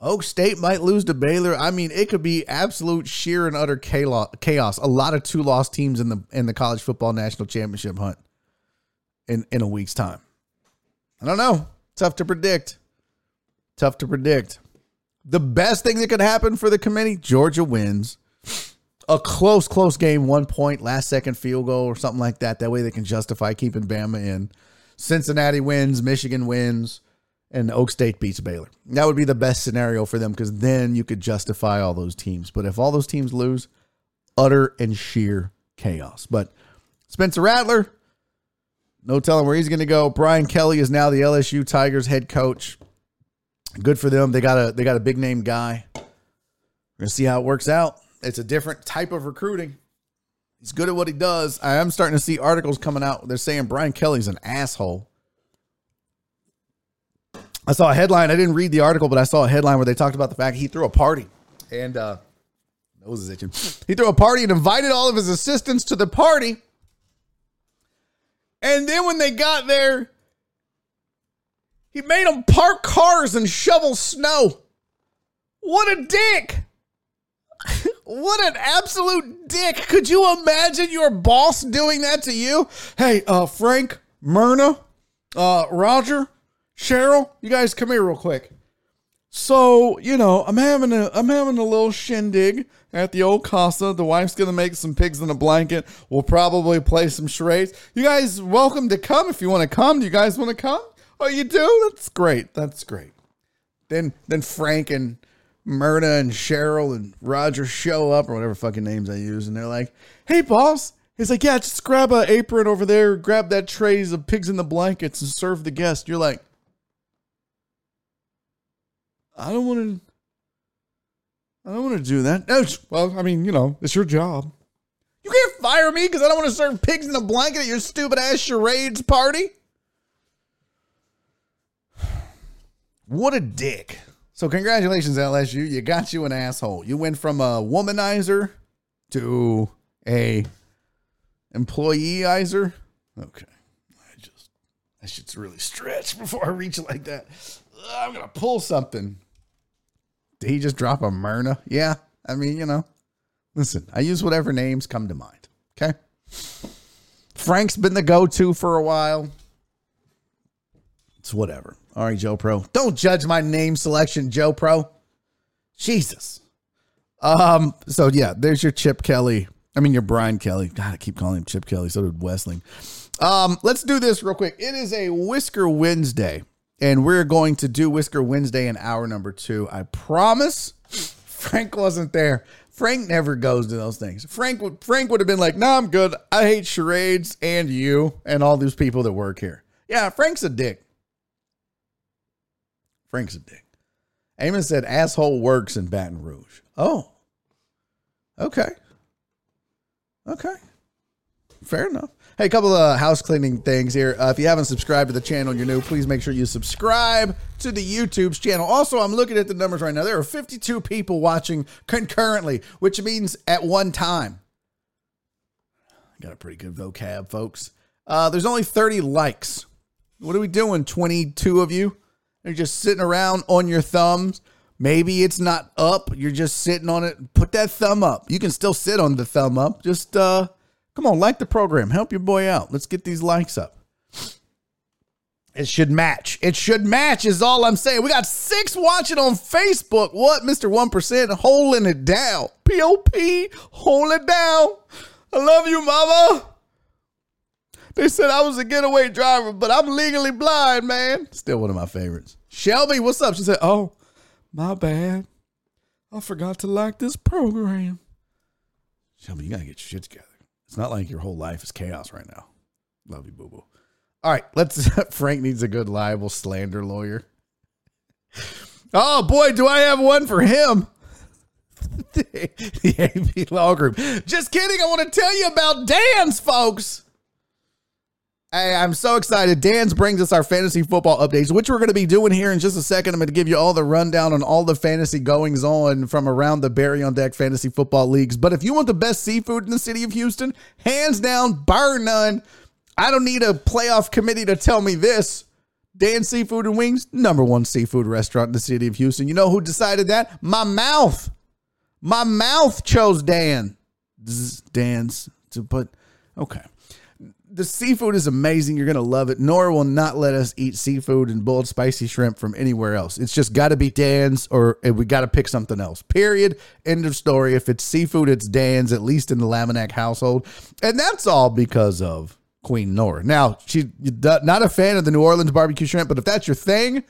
Speaker 1: Oak State might lose to Baylor. I mean, it could be absolute sheer and utter chaos. A lot of two lost teams in the in the college football national championship hunt in in a week's time. I don't know. Tough to predict. Tough to predict. The best thing that could happen for the committee: Georgia wins a close, close game, one point, last second field goal or something like that. That way they can justify keeping Bama in. Cincinnati wins, Michigan wins, and Oak State beats Baylor. That would be the best scenario for them because then you could justify all those teams. But if all those teams lose, utter and sheer chaos. But Spencer Rattler, no telling where he's going to go. Brian Kelly is now the LSU Tigers head coach. Good for them. They got a they got a big name guy. We're gonna see how it works out. It's a different type of recruiting. He's good at what he does. I am starting to see articles coming out. They're saying Brian Kelly's an asshole. I saw a headline. I didn't read the article, but I saw a headline where they talked about the fact he threw a party and uh nose is itching. He threw a party and invited all of his assistants to the party. And then when they got there, he made them park cars and shovel snow. What a dick! what an absolute dick. Could you imagine your boss doing that to you? Hey, uh, Frank, Myrna, uh, Roger, Cheryl, you guys come here real quick. So, you know, I'm having a I'm having a little shindig at the old Casa. The wife's gonna make some pigs in a blanket. We'll probably play some charades. You guys welcome to come if you want to come. Do you guys want to come? Oh, you do? That's great. That's great. Then then Frank and Myrna and Cheryl and Roger show up or whatever fucking names I use, and they're like, "Hey, boss." He's like, "Yeah, just grab a apron over there, grab that trays of pigs in the blankets, and serve the guest." You're like, "I don't want to." I don't want to do that. No, well, I mean, you know, it's your job. You can't fire me because I don't want to serve pigs in a blanket at your stupid ass charades party. What a dick. So congratulations, LSU. You got you an asshole. You went from a womanizer to a employeeizer. Okay. I just I should really stretch before I reach like that. I'm gonna pull something. Did he just drop a Myrna? Yeah. I mean, you know. Listen, I use whatever names come to mind. Okay. Frank's been the go-to for a while. It's whatever. All right, Joe Pro. Don't judge my name selection, Joe Pro. Jesus. Um, so yeah, there's your Chip Kelly. I mean your Brian Kelly. God, I keep calling him Chip Kelly. So did Westling. Um, let's do this real quick. It is a Whisker Wednesday, and we're going to do Whisker Wednesday in hour number two. I promise. Frank wasn't there. Frank never goes to those things. Frank would Frank would have been like, "No, nah, I'm good. I hate charades and you and all these people that work here." Yeah, Frank's a dick. Frank's a dick. Amos said asshole works in Baton Rouge. Oh. Okay. Okay. Fair enough. Hey, a couple of house cleaning things here. Uh, if you haven't subscribed to the channel and you're new, please make sure you subscribe to the YouTube's channel. Also, I'm looking at the numbers right now. There are 52 people watching concurrently, which means at one time. Got a pretty good vocab, folks. Uh, there's only 30 likes. What are we doing? 22 of you? You're just sitting around on your thumbs. Maybe it's not up. You're just sitting on it. Put that thumb up. You can still sit on the thumb up. Just uh come on, like the program. Help your boy out. Let's get these likes up. It should match. It should match, is all I'm saying. We got six watching on Facebook. What, Mr. 1% holding it down? POP, hold it down. I love you, mama. They said I was a getaway driver, but I'm legally blind, man. Still one of my favorites. Shelby, what's up? She said, Oh, my bad. I forgot to like this program. Shelby, you gotta get your shit together. It's not like your whole life is chaos right now. Love you, boo boo. All right, let's. Frank needs a good libel slander lawyer. Oh boy, do I have one for him. the AP Law Group. Just kidding. I want to tell you about Dan's, folks. Hey, I'm so excited. Dan's brings us our fantasy football updates, which we're going to be doing here in just a second. I'm going to give you all the rundown on all the fantasy goings on from around the Barry on Deck fantasy football leagues. But if you want the best seafood in the city of Houston, hands down, bar none, I don't need a playoff committee to tell me this. Dan Seafood and Wings, number one seafood restaurant in the city of Houston. You know who decided that? My mouth. My mouth chose Dan. Dan's to put. Okay. The seafood is amazing. You're going to love it. Nora will not let us eat seafood and boiled spicy shrimp from anywhere else. It's just got to be Dan's or we got to pick something else. Period. End of story. If it's seafood, it's Dan's, at least in the Laminack household. And that's all because of Queen Nora. Now, she's not a fan of the New Orleans barbecue shrimp, but if that's your thing,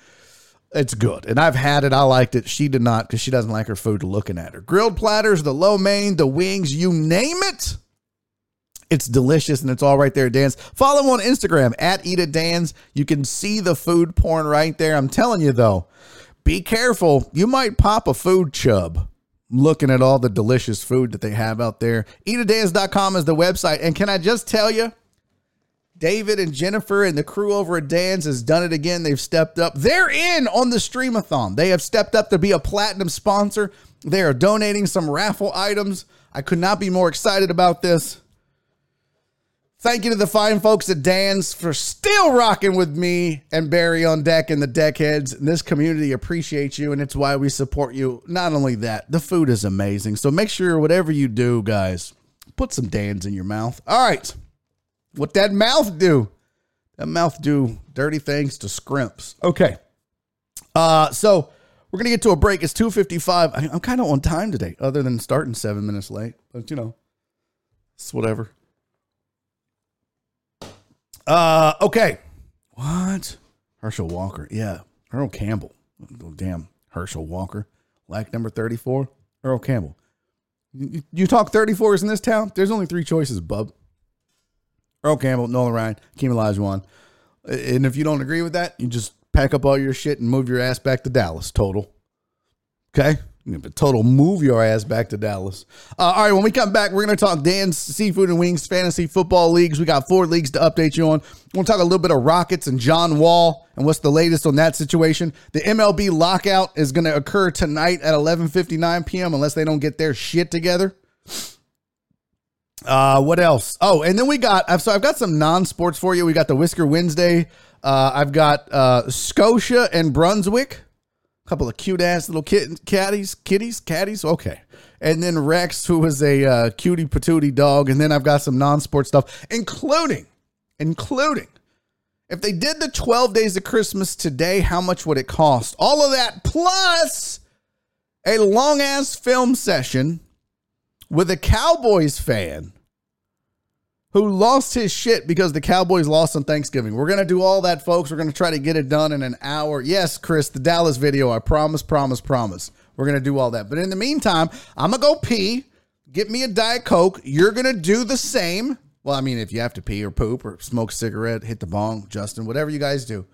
Speaker 1: it's good. And I've had it. I liked it. She did not because she doesn't like her food looking at her. Grilled platters, the lo mein, the wings, you name it. It's delicious and it's all right there, Dan's. Follow him on Instagram at Eat at Dan's. You can see the food porn right there. I'm telling you though, be careful. You might pop a food chub looking at all the delicious food that they have out there. Eatadans.com is the website. And can I just tell you, David and Jennifer and the crew over at Dan's has done it again. They've stepped up. They're in on the streamathon. They have stepped up to be a platinum sponsor. They are donating some raffle items. I could not be more excited about this. Thank you to the fine folks at Dan's for still rocking with me and Barry on deck and the deckheads. And this community appreciates you, and it's why we support you. Not only that, the food is amazing. So make sure whatever you do, guys, put some Dan's in your mouth. All right. What that mouth do? That mouth do dirty things to scrimps. Okay. Uh, so we're gonna get to a break. It's two fifty five. I'm kind of on time today, other than starting seven minutes late. But you know, it's whatever. Uh, okay. What? Herschel Walker. Yeah, Earl Campbell. Oh, damn, Herschel Walker. Like number thirty four. Earl Campbell. You, you talk 34s in this town? There's only three choices, bub. Earl Campbell, Nolan Ryan, Keem Olajuwon. And if you don't agree with that, you just pack up all your shit and move your ass back to Dallas. Total. Okay? Total move your ass back to Dallas. Uh, all right, when we come back, we're going to talk Dan's Seafood and Wings Fantasy Football Leagues. We got four leagues to update you on. We'll talk a little bit of Rockets and John Wall and what's the latest on that situation. The MLB lockout is going to occur tonight at 11:59 p.m. unless they don't get their shit together. Uh, what else? Oh, and then we got. So I've got some non-sports for you. We got the Whisker Wednesday. Uh, I've got uh, Scotia and Brunswick. Couple of cute ass little kit, caddies, kitties, caddies. Okay. And then Rex, who was a uh, cutie patootie dog. And then I've got some non-sports stuff, including, including, if they did the 12 days of Christmas today, how much would it cost? All of that plus a long ass film session with a Cowboys fan who lost his shit because the Cowboys lost on Thanksgiving. We're going to do all that, folks. We're going to try to get it done in an hour. Yes, Chris, the Dallas video. I promise, promise, promise. We're going to do all that. But in the meantime, I'm going to go pee, get me a Diet Coke. You're going to do the same. Well, I mean, if you have to pee or poop or smoke a cigarette, hit the bong, Justin, whatever you guys do,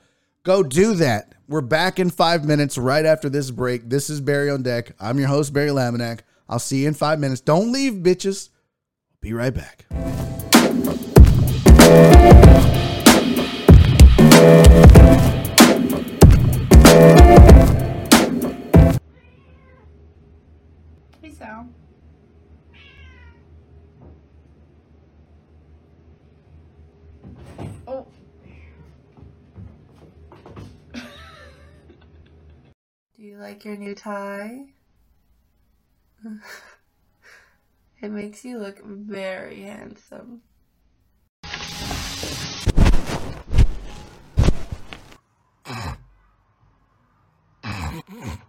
Speaker 1: go do that. We're back in five minutes right after this break. This is Barry on Deck. I'm your host, Barry Laminack. I'll see you in five minutes. Don't leave, bitches. Be right back.
Speaker 3: Oh. Do you like your new tie? it makes you look very handsome. Mm-mm.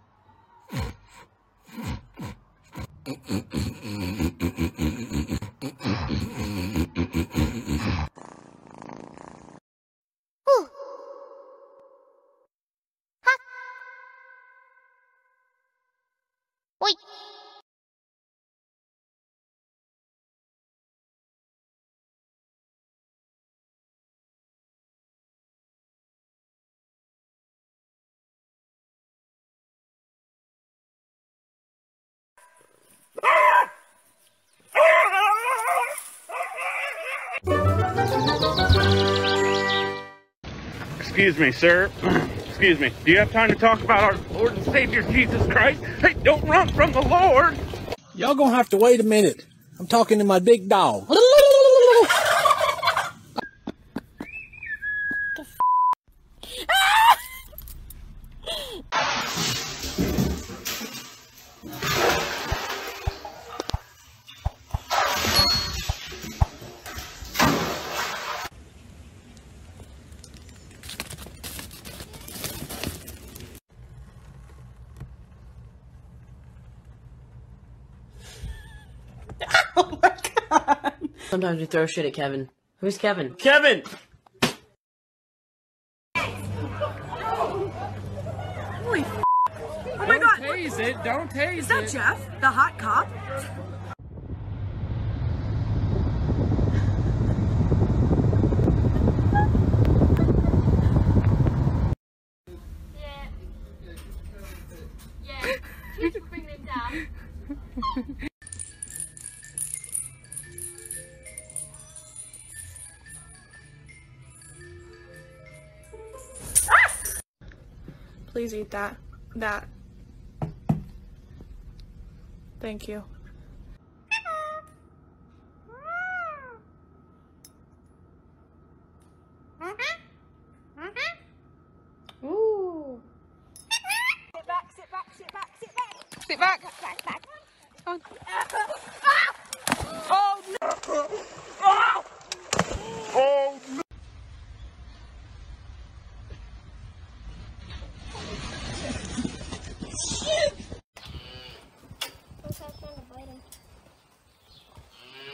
Speaker 4: Excuse me, sir. Excuse me. Do you have time to talk about our Lord and Savior Jesus Christ? Hey, don't run from the Lord.
Speaker 5: Y'all gonna have to wait a minute. I'm talking to my big dog.
Speaker 6: Sometimes we throw shit at Kevin. Who's Kevin?
Speaker 4: Kevin!
Speaker 7: Oh my god!
Speaker 4: Tase it. Don't tase
Speaker 7: Is that Jeff, the hot cop?
Speaker 3: Please
Speaker 7: eat that. That. Thank you.
Speaker 3: Ooh.
Speaker 7: Sit back, sit back, sit back, sit back. Sit back. back, back. Oh. oh no!
Speaker 4: Oh,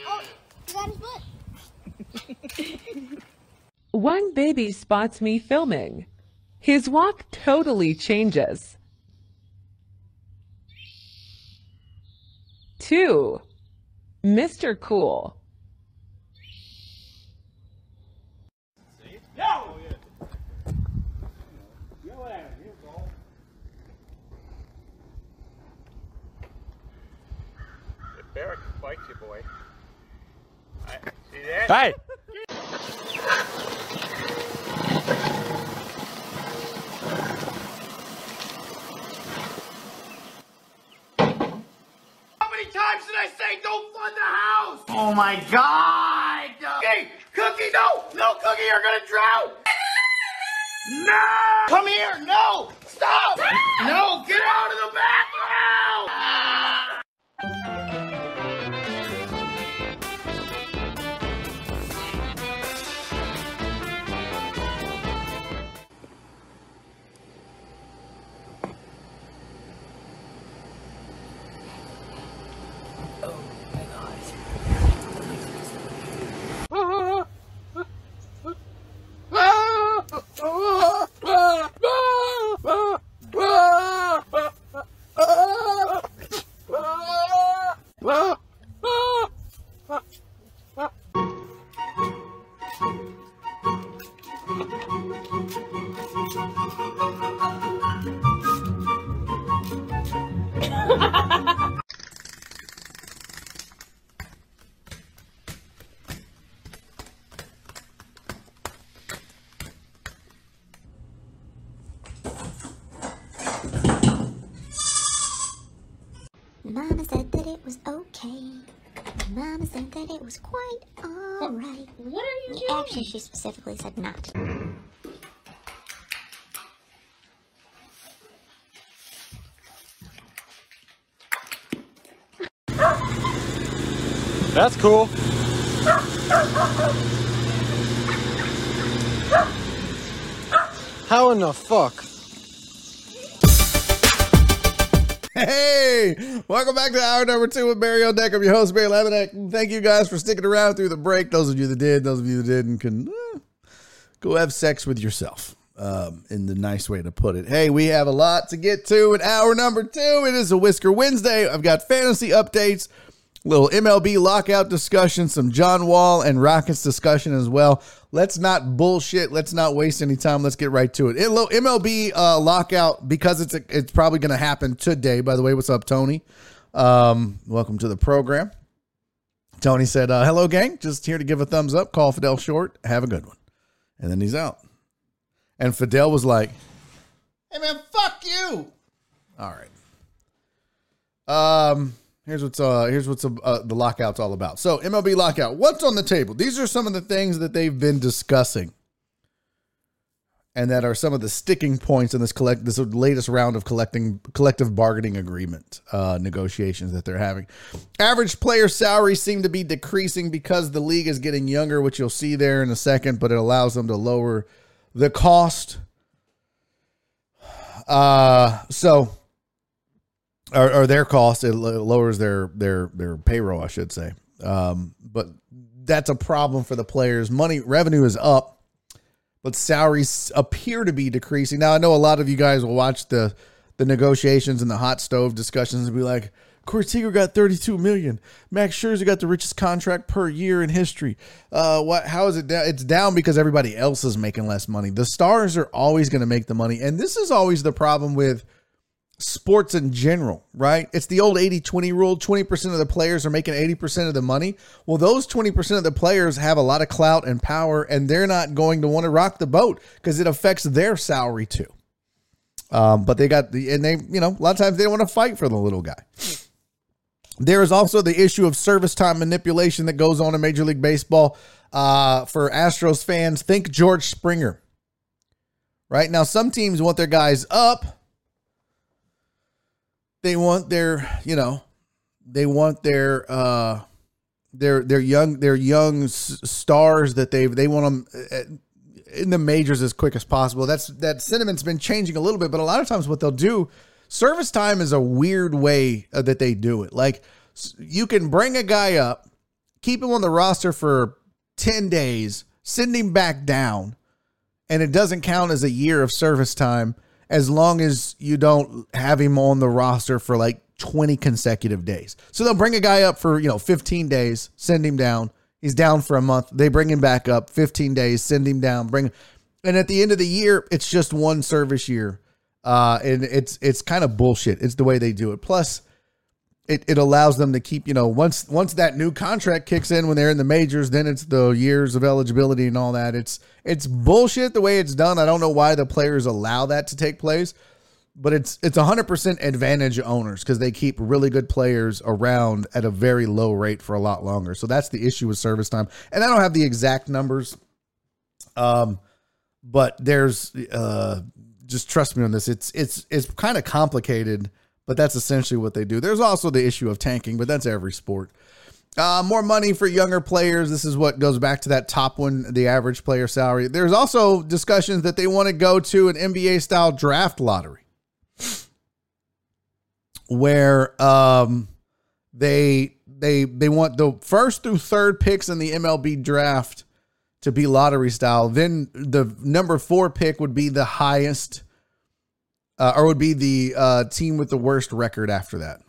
Speaker 3: Oh, you got his butt.
Speaker 8: One baby spots me filming. His walk totally changes. Two, Mr. Cool.
Speaker 4: Barrack bites you, boy. I, see that?
Speaker 5: Hey!
Speaker 4: How many times did I say don't flood the house? Oh my god! Hey, Cookie, no! You're gonna drown! No! Come here! No!
Speaker 5: Cool. How in the fuck?
Speaker 1: Hey, welcome back to hour number two with Barry Deck. I'm your host, Barry Laminack. Thank you guys for sticking around through the break. Those of you that did, those of you that didn't, can eh, go have sex with yourself. Um, in the nice way to put it. Hey, we have a lot to get to in hour number two. It is a Whisker Wednesday. I've got fantasy updates, little MLB lockout discussion, some John Wall and Rockets discussion as well. Let's not bullshit. Let's not waste any time. Let's get right to it. MLB uh, lockout because it's it's probably going to happen today. By the way, what's up, Tony? Um, welcome to the program. Tony said, uh, "Hello, gang. Just here to give a thumbs up. Call Fidel short. Have a good one." And then he's out. And Fidel was like, "Hey man, fuck you." All right. Um, here's what's uh here's what's uh, the lockout's all about. So MLB lockout. What's on the table? These are some of the things that they've been discussing, and that are some of the sticking points in this collect this latest round of collecting collective bargaining agreement uh, negotiations that they're having. Average player salaries seem to be decreasing because the league is getting younger, which you'll see there in a second. But it allows them to lower the cost. Uh, so or, or their cost it lowers their their their payroll i should say um, but that's a problem for the players money revenue is up but salaries appear to be decreasing now i know a lot of you guys will watch the the negotiations and the hot stove discussions and be like Seager got 32 million. Max Scherzer got the richest contract per year in history. Uh, what? How is it down? It's down because everybody else is making less money. The stars are always going to make the money, and this is always the problem with sports in general, right? It's the old 80 20 rule 20% of the players are making 80% of the money. Well, those 20% of the players have a lot of clout and power, and they're not going to want to rock the boat because it affects their salary too. Um, but they got the, and they, you know, a lot of times they don't want to fight for the little guy. There is also the issue of service time manipulation that goes on in Major League Baseball. Uh, for Astros fans, think George Springer. Right now, some teams want their guys up they want their, you know, they want their uh their their young their young stars that they they want them uh, in the majors as quick as possible. That's that sentiment's been changing a little bit, but a lot of times what they'll do, service time is a weird way uh, that they do it. Like you can bring a guy up, keep him on the roster for 10 days, send him back down, and it doesn't count as a year of service time as long as you don't have him on the roster for like 20 consecutive days. So they'll bring a guy up for, you know, 15 days, send him down. He's down for a month. They bring him back up 15 days, send him down, bring and at the end of the year, it's just one service year. Uh, and it's it's kind of bullshit. It's the way they do it. Plus, it, it allows them to keep, you know, once once that new contract kicks in when they're in the majors, then it's the years of eligibility and all that. It's it's bullshit the way it's done. I don't know why the players allow that to take place, but it's it's 100% advantage owners because they keep really good players around at a very low rate for a lot longer. So that's the issue with service time. And I don't have the exact numbers um but there's uh just trust me on this. It's it's it's kind of complicated but that's essentially what they do. There's also the issue of tanking, but that's every sport. Uh, more money for younger players. This is what goes back to that top one, the average player salary. There's also discussions that they want to go to an NBA style draft lottery where um, they they they want the first through third picks in the MLB draft to be lottery style. Then the number four pick would be the highest uh, or would be the uh, team with the worst record after that.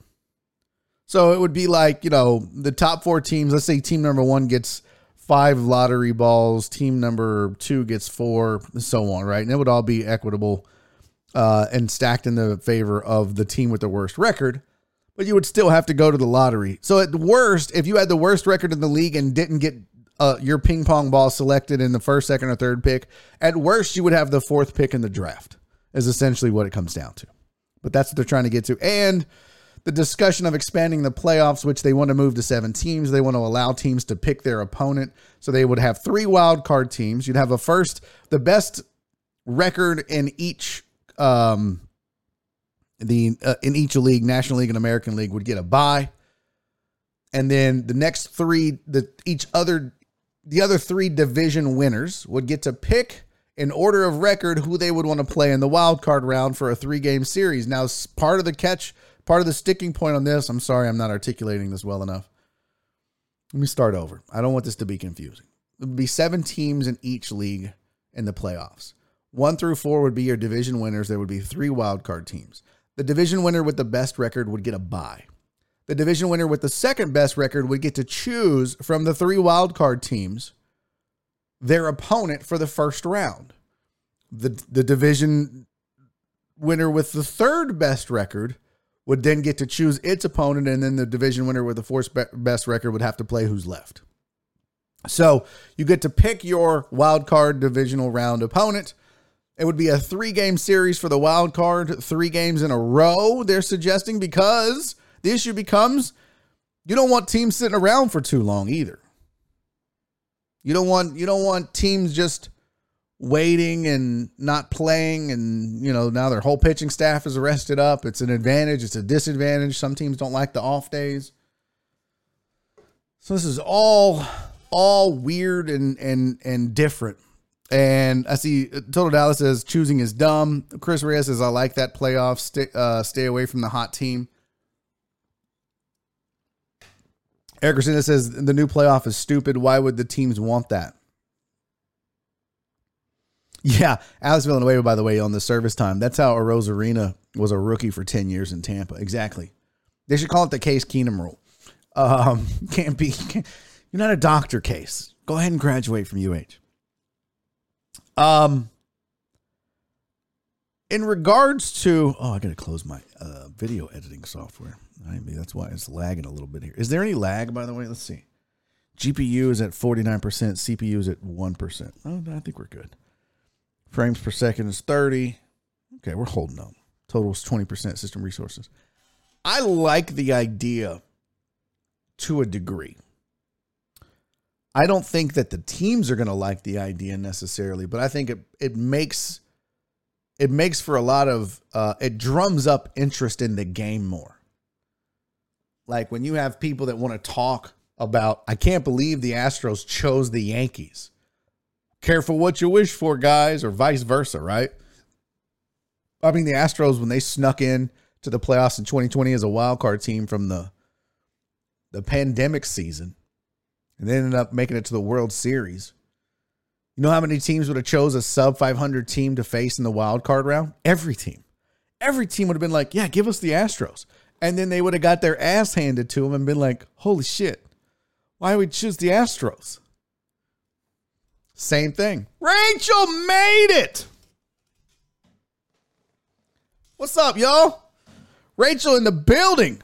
Speaker 1: So it would be like, you know, the top four teams, let's say team number one gets five lottery balls, team number two gets four, and so on, right? And it would all be equitable uh, and stacked in the favor of the team with the worst record. But you would still have to go to the lottery. So at worst, if you had the worst record in the league and didn't get uh, your ping pong ball selected in the first, second, or third pick, at worst, you would have the fourth pick in the draft is essentially what it comes down to. But that's what they're trying to get to. And the discussion of expanding the playoffs, which they want to move to seven teams. They want to allow teams to pick their opponent. So they would have three wild card teams. You'd have a first, the best record in each um the uh, in each league, National League and American League would get a bye. And then the next three, the each other the other three division winners would get to pick in order of record who they would want to play in the wild card round for a three game series. Now, part of the catch, part of the sticking point on this, I'm sorry, I'm not articulating this well enough. Let me start over. I don't want this to be confusing. It would be seven teams in each league in the playoffs. One through four would be your division winners. There would be three wild card teams. The division winner with the best record would get a bye. The division winner with the second best record would get to choose from the three wild card teams their opponent for the first round. The the division winner with the third best record would then get to choose its opponent, and then the division winner with the fourth best record would have to play who's left. So you get to pick your wild card divisional round opponent. It would be a three game series for the wild card, three games in a row, they're suggesting, because the issue becomes you don't want teams sitting around for too long either. You don't want you don't want teams just waiting and not playing and you know now their whole pitching staff is arrested up. It's an advantage, it's a disadvantage. Some teams don't like the off days. So this is all all weird and and and different. And I see Total Dallas says choosing is dumb. Chris Reyes says I like that playoff. Stay, uh, stay away from the hot team. Eric Christina says the new playoff is stupid. Why would the teams want that? Yeah, Alex Villanueva, by the way, on the service time. That's how Arozarena was a rookie for 10 years in Tampa. Exactly. They should call it the Case Keenum rule. Um, can't be, can't, you're not a doctor case. Go ahead and graduate from UH. Um, in regards to, oh, I got to close my uh, video editing software. Mean, that's why it's lagging a little bit here. Is there any lag, by the way? Let's see. GPU is at 49%, CPU is at 1%. Oh, I think we're good. Frames per second is 30. Okay, we're holding up. Total is 20% system resources. I like the idea to a degree. I don't think that the teams are going to like the idea necessarily, but I think it it makes it makes for a lot of uh, it drums up interest in the game more. Like when you have people that want to talk about, I can't believe the Astros chose the Yankees. Careful what you wish for, guys, or vice versa, right? I mean, the Astros when they snuck in to the playoffs in 2020 as a wild card team from the the pandemic season and they ended up making it to the World Series. You know how many teams would have chose a sub 500 team to face in the wild card round? Every team. Every team would have been like, "Yeah, give us the Astros." And then they would have got their ass handed to them and been like, "Holy shit. Why would we choose the Astros?" Same thing. Rachel made it. What's up, y'all? Rachel in the building.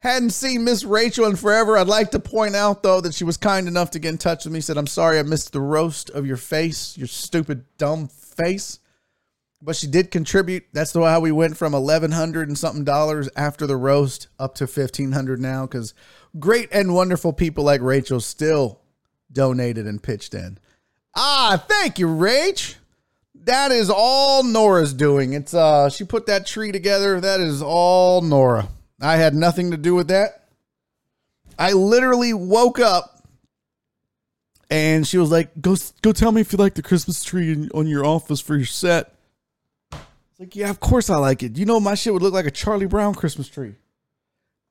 Speaker 1: Hadn't seen Miss Rachel in forever. I'd like to point out, though, that she was kind enough to get in touch with me. Said, I'm sorry I missed the roast of your face, your stupid, dumb face. But she did contribute. That's the how we went from eleven hundred and something dollars after the roast up to fifteen hundred now. Because great and wonderful people like Rachel still donated and pitched in. Ah, thank you, Rach. That is all Nora's doing. It's uh, she put that tree together. That is all Nora. I had nothing to do with that. I literally woke up and she was like, "Go go tell me if you like the Christmas tree on your office for your set." It's like, "Yeah, of course I like it. You know my shit would look like a Charlie Brown Christmas tree."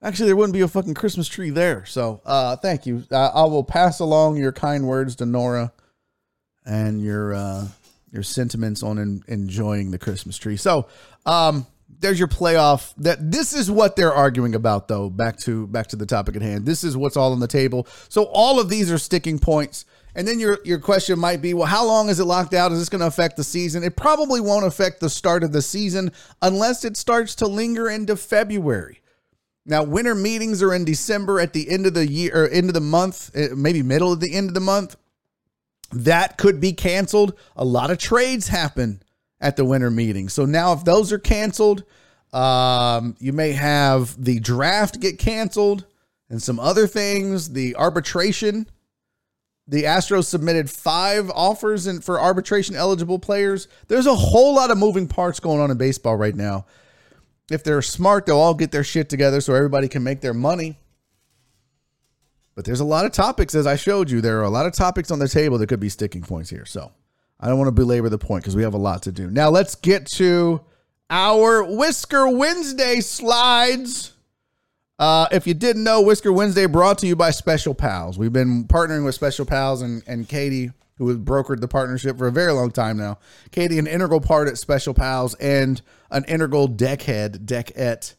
Speaker 1: Actually, there wouldn't be a fucking Christmas tree there. So, uh, thank you. Uh, I will pass along your kind words to Nora and your uh, your sentiments on en- enjoying the Christmas tree. So, um, there's your playoff that this is what they're arguing about though back to back to the topic at hand this is what's all on the table so all of these are sticking points and then your your question might be well how long is it locked out is this going to affect the season it probably won't affect the start of the season unless it starts to linger into february now winter meetings are in december at the end of the year or end of the month eh, maybe middle of the end of the month that could be canceled a lot of trades happen at the winter meeting. So now, if those are canceled, um, you may have the draft get canceled and some other things. The arbitration. The Astros submitted five offers in, for arbitration eligible players. There's a whole lot of moving parts going on in baseball right now. If they're smart, they'll all get their shit together so everybody can make their money. But there's a lot of topics, as I showed you. There are a lot of topics on the table that could be sticking points here. So I don't want to belabor the point because we have a lot to do. Now let's get to our Whisker Wednesday slides. Uh, if you didn't know, Whisker Wednesday brought to you by Special Pals. We've been partnering with Special Pals and, and Katie, who has brokered the partnership for a very long time now. Katie, an integral part at Special Pals and an integral deckhead, deckette.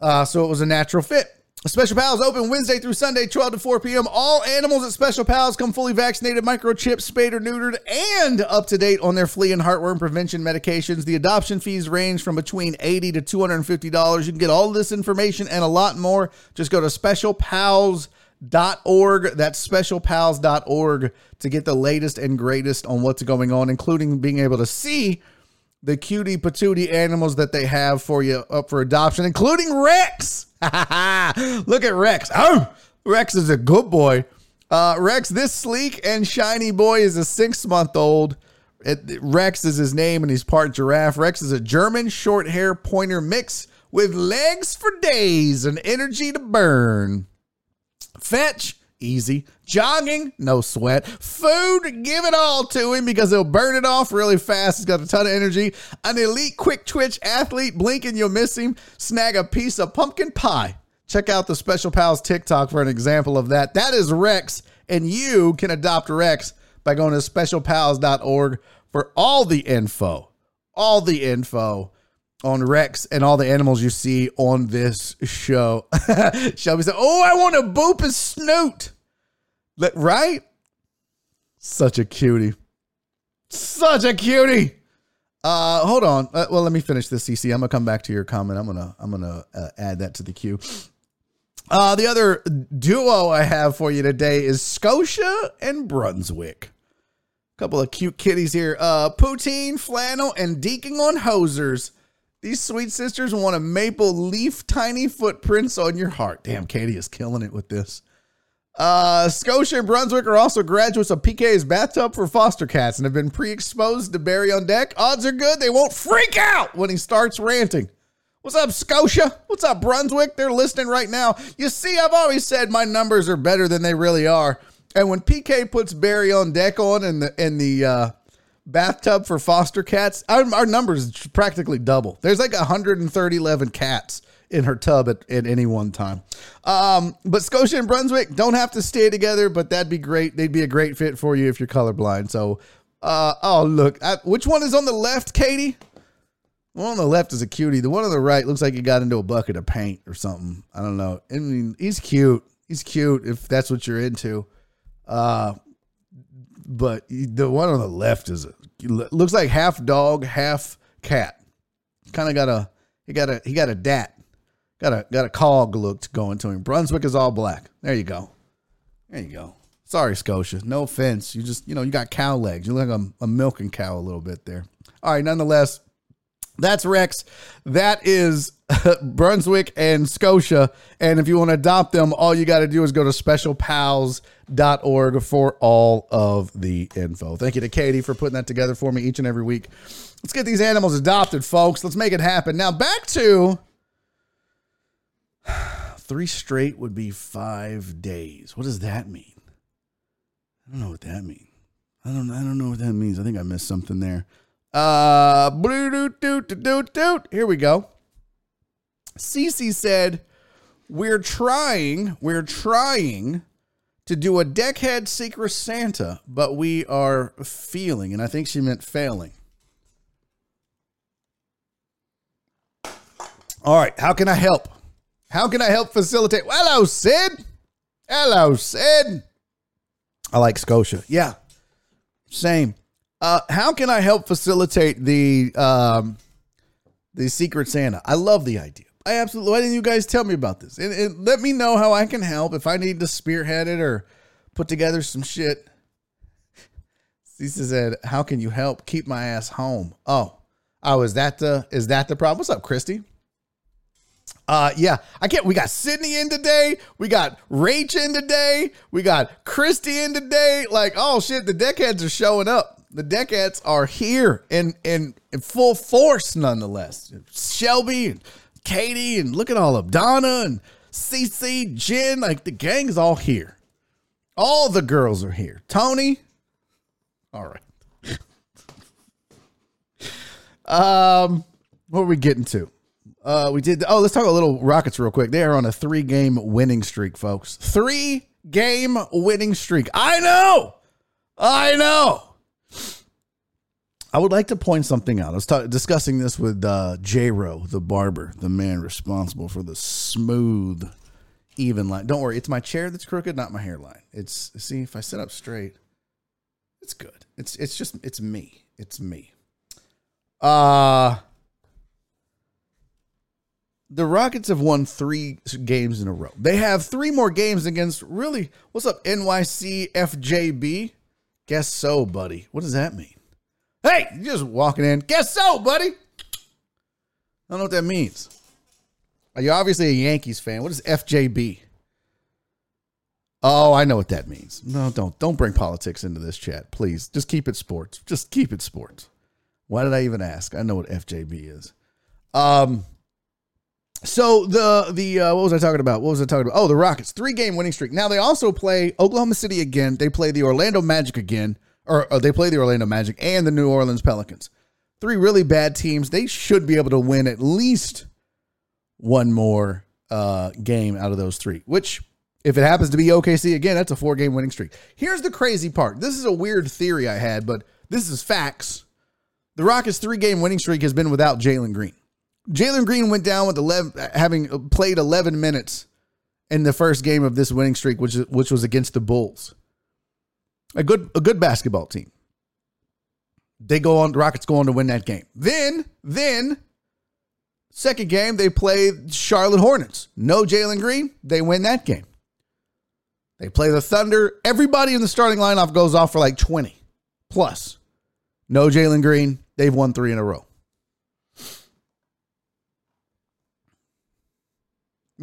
Speaker 1: Uh, so it was a natural fit. Special Pals open Wednesday through Sunday, 12 to 4 p.m. All animals at Special Pals come fully vaccinated, microchipped, spayed or neutered, and up to date on their flea and heartworm prevention medications. The adoption fees range from between 80 to $250. You can get all this information and a lot more. Just go to specialpals.org. That's specialpals.org to get the latest and greatest on what's going on, including being able to see the cutie patootie animals that they have for you up for adoption, including Rex. Look at Rex. Oh, Rex is a good boy. Uh, Rex, this sleek and shiny boy is a six month old. Rex is his name and he's part giraffe. Rex is a German short hair pointer mix with legs for days and energy to burn. Fetch, easy. Jogging, no sweat. Food, give it all to him because he'll burn it off really fast. He's got a ton of energy. An elite quick twitch athlete, Blink and you'll miss him. Snag a piece of pumpkin pie. Check out the Special Pals TikTok for an example of that. That is Rex, and you can adopt Rex by going to specialpals.org for all the info. All the info on Rex and all the animals you see on this show. Shelby said, Oh, I want to boop his snoot. Right? Such a cutie. Such a cutie. Uh, hold on. Uh, well, let me finish this, CC. I'm gonna come back to your comment. I'm gonna I'm gonna uh, add that to the queue. Uh, the other duo I have for you today is Scotia and Brunswick. A couple of cute kitties here. Uh, Poutine, Flannel, and Deacon on Hosers. These sweet sisters want a maple leaf tiny footprints on your heart. Damn, Katie is killing it with this. Uh, Scotia and Brunswick are also graduates of PK's bathtub for foster cats and have been pre-exposed to Barry on deck. Odds are good they won't freak out when he starts ranting. What's up, Scotia? What's up, Brunswick? They're listening right now. You see, I've always said my numbers are better than they really are. And when PK puts Barry on deck on in the in the uh, bathtub for foster cats, our, our numbers practically double. There's like 130 11 cats in her tub at, at any one time. Um, but Scotia and Brunswick don't have to stay together, but that'd be great. They'd be a great fit for you if you're colorblind. So, uh, oh, look, I, which one is on the left, Katie? The one on the left is a cutie. The one on the right looks like he got into a bucket of paint or something. I don't know. I mean, he's cute. He's cute if that's what you're into. Uh, but the one on the left is a, looks like half dog, half cat. Kind of got a he got a he got a dat, got a got a cog look going to him. Brunswick is all black. There you go. There you go. Sorry, Scotia. No offense. You just you know you got cow legs. You look like a, a milking cow a little bit there. All right. Nonetheless, that's Rex. That is Brunswick and Scotia. And if you want to adopt them, all you got to do is go to specialpals.org for all of the info. Thank you to Katie for putting that together for me each and every week. Let's get these animals adopted, folks. Let's make it happen. Now, back to three straight would be five days. What does that mean? I don't know what that means. I don't, I don't know what that means. I think I missed something there. Uh, doot, doot, doot, doot. Here we go. Cece said, We're trying, we're trying to do a deckhead Secret Santa, but we are feeling, and I think she meant failing. All right, how can I help? How can I help facilitate? Hello, Sid. Hello, Sid. I like Scotia. Yeah, same. Uh, how can I help facilitate the um, the Secret Santa? I love the idea. I absolutely. Why didn't you guys tell me about this? And, and let me know how I can help if I need to spearhead it or put together some shit. Cece said, "How can you help keep my ass home?" Oh, oh, is that the is that the problem? What's up, Christy? Uh, yeah, I can't. We got Sydney in today. We got Rach in today. We got Christy in today. Like, oh shit, the deckheads are showing up. The deckheads are here in in, in full force, nonetheless. Shelby and Katie, and look at all of Donna and CC, Jen, like the gang's all here. All the girls are here. Tony, all right. um, what are we getting to? Uh, we did. Oh, let's talk a little Rockets real quick. They are on a three-game winning streak, folks. Three-game winning streak. I know. I know. I would like to point something out. I was ta- discussing this with uh, J the barber, the man responsible for the smooth even line. Don't worry, it's my chair that's crooked, not my hairline. It's see if I sit up straight, it's good. It's it's just it's me. It's me. Uh the Rockets have won three games in a row. They have three more games against really what's up, NYC FJB? Guess so, buddy. What does that mean? Hey, you just walking in. Guess so, buddy. I don't know what that means. Are You're obviously a Yankees fan. What is FJB? Oh, I know what that means. No, don't don't bring politics into this chat, please. Just keep it sports. Just keep it sports. Why did I even ask? I know what FJB is. Um. So the the uh, what was I talking about? What was I talking about? Oh, the Rockets three game winning streak. Now they also play Oklahoma City again. They play the Orlando Magic again, or, or they play the Orlando Magic and the New Orleans Pelicans. Three really bad teams. They should be able to win at least one more uh, game out of those three. Which, if it happens to be OKC again, that's a four game winning streak. Here's the crazy part. This is a weird theory I had, but this is facts. The Rockets' three game winning streak has been without Jalen Green. Jalen Green went down with 11, having played 11 minutes in the first game of this winning streak, which which was against the Bulls. A good a good basketball team. They go on. The Rockets go on to win that game. Then then second game they play Charlotte Hornets. No Jalen Green. They win that game. They play the Thunder. Everybody in the starting lineup goes off for like 20 plus. No Jalen Green. They've won three in a row.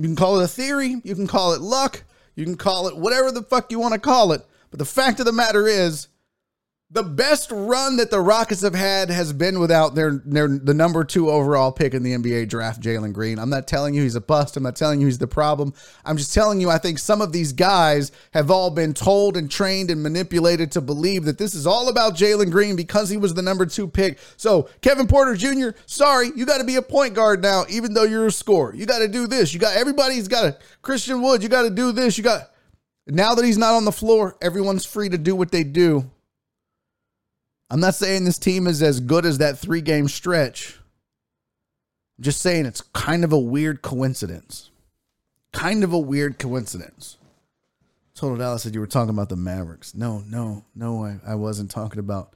Speaker 1: You can call it a theory, you can call it luck, you can call it whatever the fuck you want to call it. But the fact of the matter is, the best run that the Rockets have had has been without their, their the number two overall pick in the NBA draft, Jalen Green. I'm not telling you he's a bust. I'm not telling you he's the problem. I'm just telling you I think some of these guys have all been told and trained and manipulated to believe that this is all about Jalen Green because he was the number two pick. So Kevin Porter Jr., sorry, you got to be a point guard now, even though you're a scorer. You got to do this. You got everybody's got a Christian Wood. You got to do this. You got now that he's not on the floor, everyone's free to do what they do. I'm not saying this team is as good as that three game stretch. I'm just saying it's kind of a weird coincidence. Kind of a weird coincidence. Total Dallas said you were talking about the Mavericks. No, no, no, I, I wasn't talking about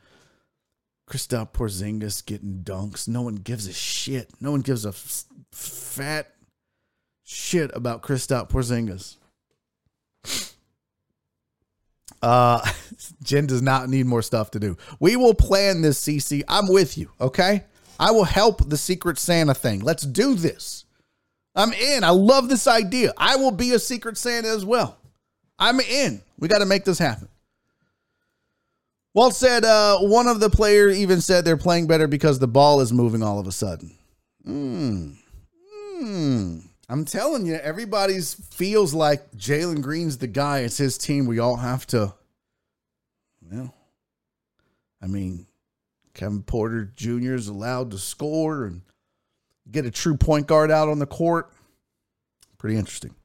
Speaker 1: Kristaps Porzingis getting dunks. No one gives a shit. No one gives a f- fat shit about Kristaps Porzingis. Uh, Jen does not need more stuff to do. We will plan this, CC. I'm with you, okay? I will help the Secret Santa thing. Let's do this. I'm in. I love this idea. I will be a Secret Santa as well. I'm in. We got to make this happen. Walt said uh, one of the players even said they're playing better because the ball is moving all of a sudden. Hmm. Hmm. I'm telling you, everybody's feels like Jalen Green's the guy. It's his team. We all have to. Well, I mean, Kevin Porter Jr. is allowed to score and get a true point guard out on the court. Pretty interesting.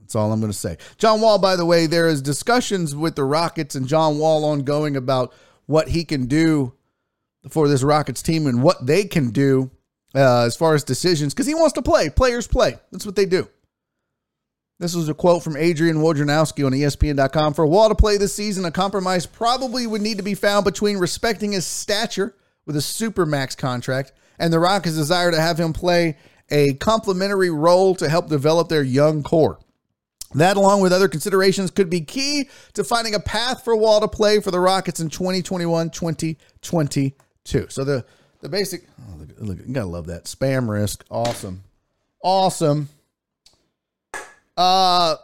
Speaker 1: That's all I'm going to say. John Wall, by the way, there is discussions with the Rockets and John Wall ongoing about what he can do for this Rockets team and what they can do uh, as far as decisions because he wants to play. Players play. That's what they do. This was a quote from Adrian Wojnarowski on ESPN.com. For Wall to play this season, a compromise probably would need to be found between respecting his stature with a supermax contract and the Rockets' desire to have him play a complementary role to help develop their young core. That, along with other considerations, could be key to finding a path for Wall to play for the Rockets in 2021 2022. So, the, the basic, oh, look, look, you gotta love that. Spam risk. Awesome. Awesome. Uh,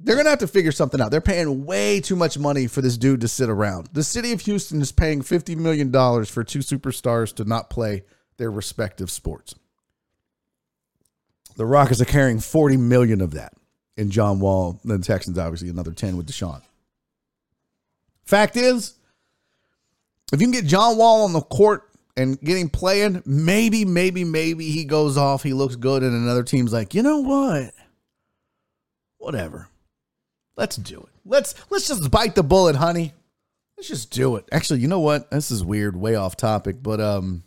Speaker 1: they're gonna have to figure something out. They're paying way too much money for this dude to sit around. The city of Houston is paying fifty million dollars for two superstars to not play their respective sports. The Rockets are carrying forty million of that, and John Wall. The Texans obviously another ten with Deshaun. Fact is, if you can get John Wall on the court and getting playing, maybe, maybe, maybe he goes off. He looks good, and another team's like, you know what? Whatever. Let's do it. Let's let's just bite the bullet, honey. Let's just do it. Actually, you know what? This is weird, way off topic, but um,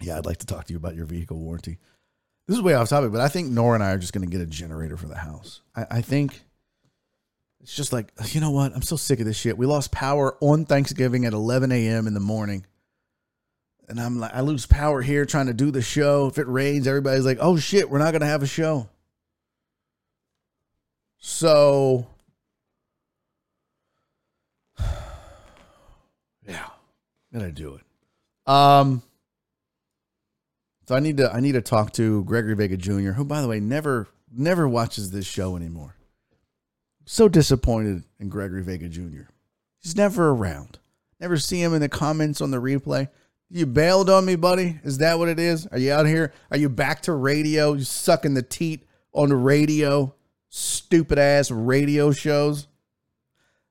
Speaker 1: yeah, I'd like to talk to you about your vehicle warranty. This is way off topic, but I think Nora and I are just to get a generator for the house. I, I think it's just like, you know what? I'm so sick of this shit. We lost power on Thanksgiving at 11 a.m. in the morning. And I'm like, I lose power here trying to do the show. If it rains, everybody's like, oh shit, we're not going to have a show. So, yeah, gonna do it. Um, so I need to I need to talk to Gregory Vega Jr., who, by the way, never never watches this show anymore. So disappointed in Gregory Vega Jr. He's never around. Never see him in the comments on the replay. You bailed on me, buddy. Is that what it is? Are you out here? Are you back to radio? You sucking the teat on the radio? Stupid ass radio shows.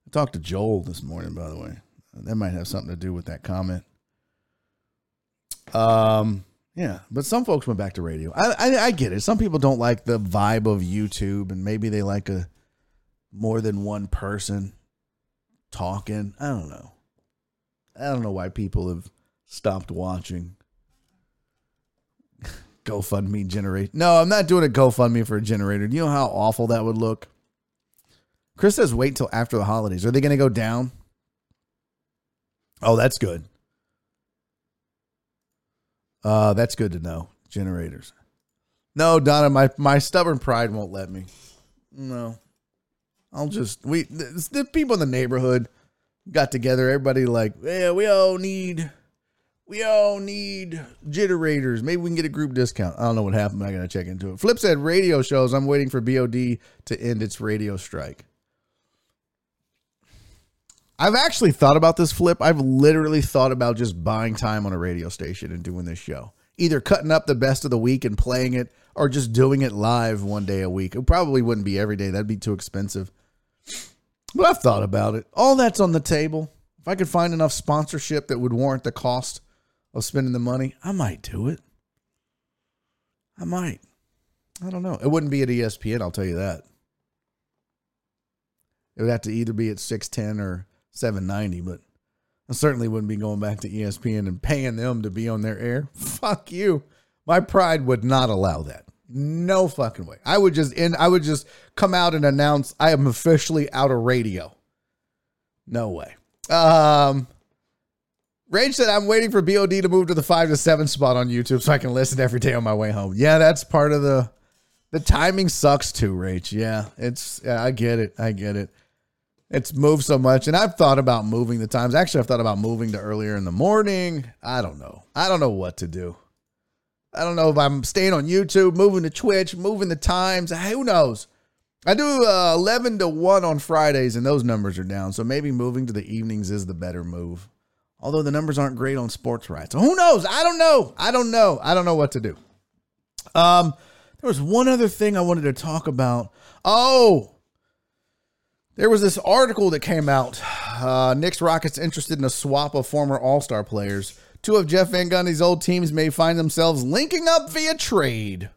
Speaker 1: I talked to Joel this morning, by the way. That might have something to do with that comment. Um, yeah, but some folks went back to radio. I, I I get it. Some people don't like the vibe of YouTube, and maybe they like a more than one person talking. I don't know. I don't know why people have stopped watching. GoFundMe generator. No, I'm not doing a GoFundMe for a generator. Do you know how awful that would look? Chris says wait till after the holidays. Are they going to go down? Oh, that's good. Uh, that's good to know. Generators. No, Donna, my my stubborn pride won't let me. No. I'll just we the, the people in the neighborhood got together. Everybody like, yeah, we all need we all need generators. Maybe we can get a group discount. I don't know what happened. I gotta check into it. Flip said radio shows. I'm waiting for BOD to end its radio strike. I've actually thought about this flip. I've literally thought about just buying time on a radio station and doing this show. Either cutting up the best of the week and playing it or just doing it live one day a week. It probably wouldn't be every day. That'd be too expensive. But I've thought about it. All that's on the table. If I could find enough sponsorship that would warrant the cost of spending the money, I might do it. I might. I don't know. It wouldn't be at ESPN, I'll tell you that. It would have to either be at 610 or 790, but I certainly wouldn't be going back to ESPN and paying them to be on their air. Fuck you. My pride would not allow that. No fucking way. I would just end I would just come out and announce I am officially out of radio. No way. Um Rage said I'm waiting for BOD to move to the five to seven spot on YouTube so I can listen every day on my way home. Yeah, that's part of the the timing sucks too, Rage. Yeah, it's yeah, I get it. I get it. It's moved so much, and I've thought about moving the times. Actually, I've thought about moving to earlier in the morning. I don't know. I don't know what to do. I don't know if I'm staying on YouTube, moving to Twitch, moving the times. Who knows? I do uh, 11 to 1 on Fridays, and those numbers are down. So maybe moving to the evenings is the better move. Although the numbers aren't great on sports rights. Who knows? I don't know. I don't know. I don't know what to do. Um, there was one other thing I wanted to talk about. Oh, there was this article that came out. Uh, Knicks Rockets interested in a swap of former All Star players. Two of Jeff Van Gundy's old teams may find themselves linking up via trade.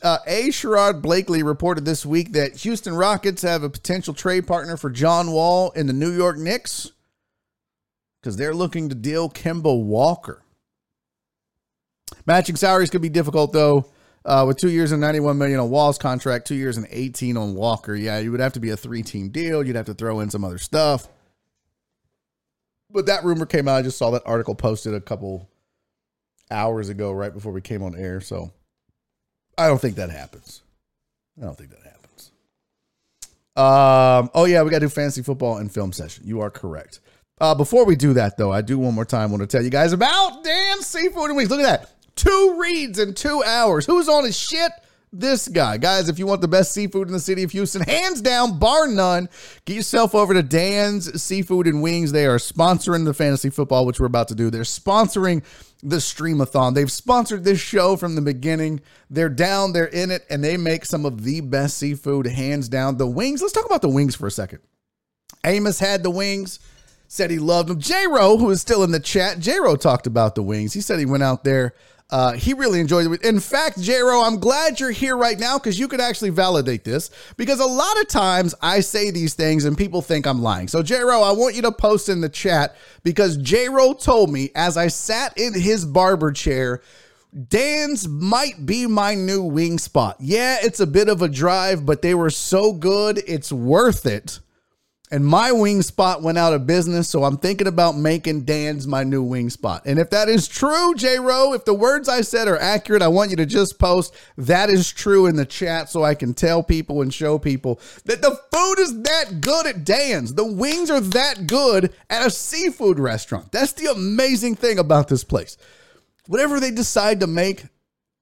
Speaker 1: Uh, a. Sherrod Blakely reported this week that Houston Rockets have a potential trade partner for John Wall in the New York Knicks because they're looking to deal Kemba Walker. Matching salaries could be difficult though. Uh, with two years and 91 million on Wall's contract, two years and 18 on Walker. Yeah, you would have to be a three team deal. You'd have to throw in some other stuff. But that rumor came out. I just saw that article posted a couple hours ago, right before we came on air. So I don't think that happens. I don't think that happens. Um, oh yeah, we got to do fantasy football and film session. You are correct. Uh, before we do that, though, I do one more time want to tell you guys about Dan Seafood and Wings. Look at that. Two reads in two hours. Who's on his shit? This guy. Guys, if you want the best seafood in the city of Houston, hands down, bar none, get yourself over to Dan's Seafood and Wings. They are sponsoring the fantasy football, which we're about to do. They're sponsoring the Streamathon. They've sponsored this show from the beginning. They're down, they're in it, and they make some of the best seafood, hands down. The wings, let's talk about the wings for a second. Amos had the wings said he loved them. J Ro, who is still in the chat, J Ro talked about the wings. He said he went out there uh, he really enjoyed it. In fact, J Ro, I'm glad you're here right now because you could actually validate this. Because a lot of times I say these things and people think I'm lying. So, J Ro, I want you to post in the chat because J Ro told me as I sat in his barber chair Dan's might be my new wing spot. Yeah, it's a bit of a drive, but they were so good, it's worth it. And my wing spot went out of business, so I'm thinking about making Dan's my new wing spot. And if that is true, J Ro, if the words I said are accurate, I want you to just post that is true in the chat so I can tell people and show people that the food is that good at Dan's. The wings are that good at a seafood restaurant. That's the amazing thing about this place. Whatever they decide to make,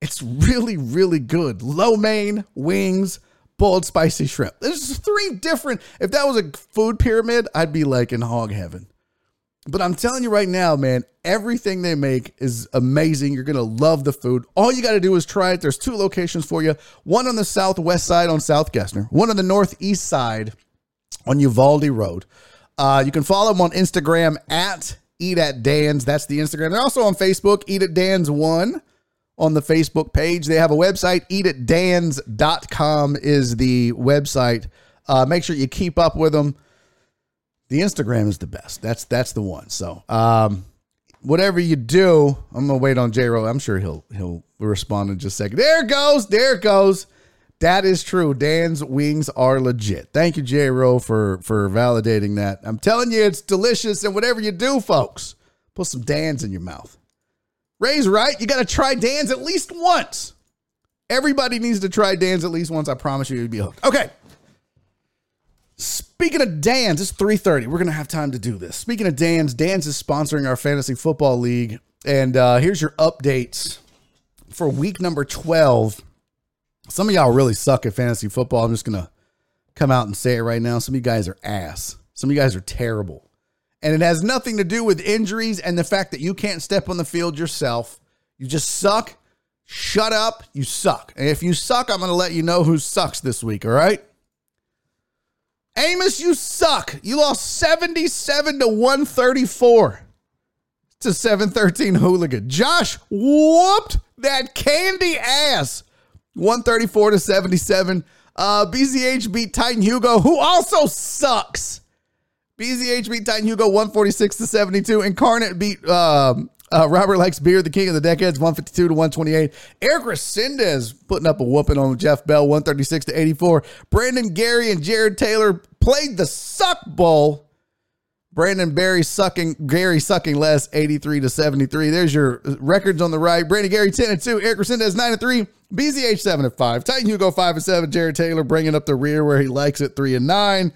Speaker 1: it's really, really good. Lo mein, wings, boiled spicy shrimp. There's three different. If that was a food pyramid, I'd be like in hog heaven. But I'm telling you right now, man, everything they make is amazing. You're going to love the food. All you got to do is try it. There's two locations for you one on the southwest side on South Gessner, one on the northeast side on Uvalde Road. Uh, you can follow them on Instagram at Eat at Dan's. That's the Instagram. They're also on Facebook, Eat at Dan's One on the Facebook page. They have a website, eatatdans.com is the website. Uh, make sure you keep up with them. The Instagram is the best. That's that's the one. So um, whatever you do, I'm gonna wait on J Ro. I'm sure he'll he'll respond in just a second. There it goes. There it goes. That is true. Dan's wings are legit. Thank you, J Ro, for for validating that. I'm telling you, it's delicious. And whatever you do, folks, put some Dan's in your mouth. Ray's right. You got to try Dan's at least once. Everybody needs to try Dan's at least once. I promise you, you'd be hooked. Okay. Speaking of Dan's, it's 3:30. We're gonna have time to do this. Speaking of Dan's, Dan's is sponsoring our fantasy football league, and uh, here's your updates for week number 12. Some of y'all really suck at fantasy football. I'm just gonna come out and say it right now. Some of you guys are ass. Some of you guys are terrible. And it has nothing to do with injuries and the fact that you can't step on the field yourself. You just suck. Shut up. You suck. And if you suck, I'm going to let you know who sucks this week, all right? Amos, you suck. You lost 77 to 134 to 713 hooligan. Josh whooped that candy ass 134 to 77. Uh, BZH beat Titan Hugo, who also sucks. BZH beat Titan Hugo 146 to 72. Incarnate beat um, uh, Robert Likes Beer, the king of the decades, 152 to 128. Eric Resendez putting up a whooping on Jeff Bell, 136 to 84. Brandon Gary and Jared Taylor played the suck bowl. Brandon Barry sucking, Gary sucking less, 83 to 73. There's your records on the right. Brandon Gary 10 and 2. Eric Resendez 9 and 3. BZH 7 and 5. Titan Hugo 5 and 7. Jared Taylor bringing up the rear where he likes it 3 and 9.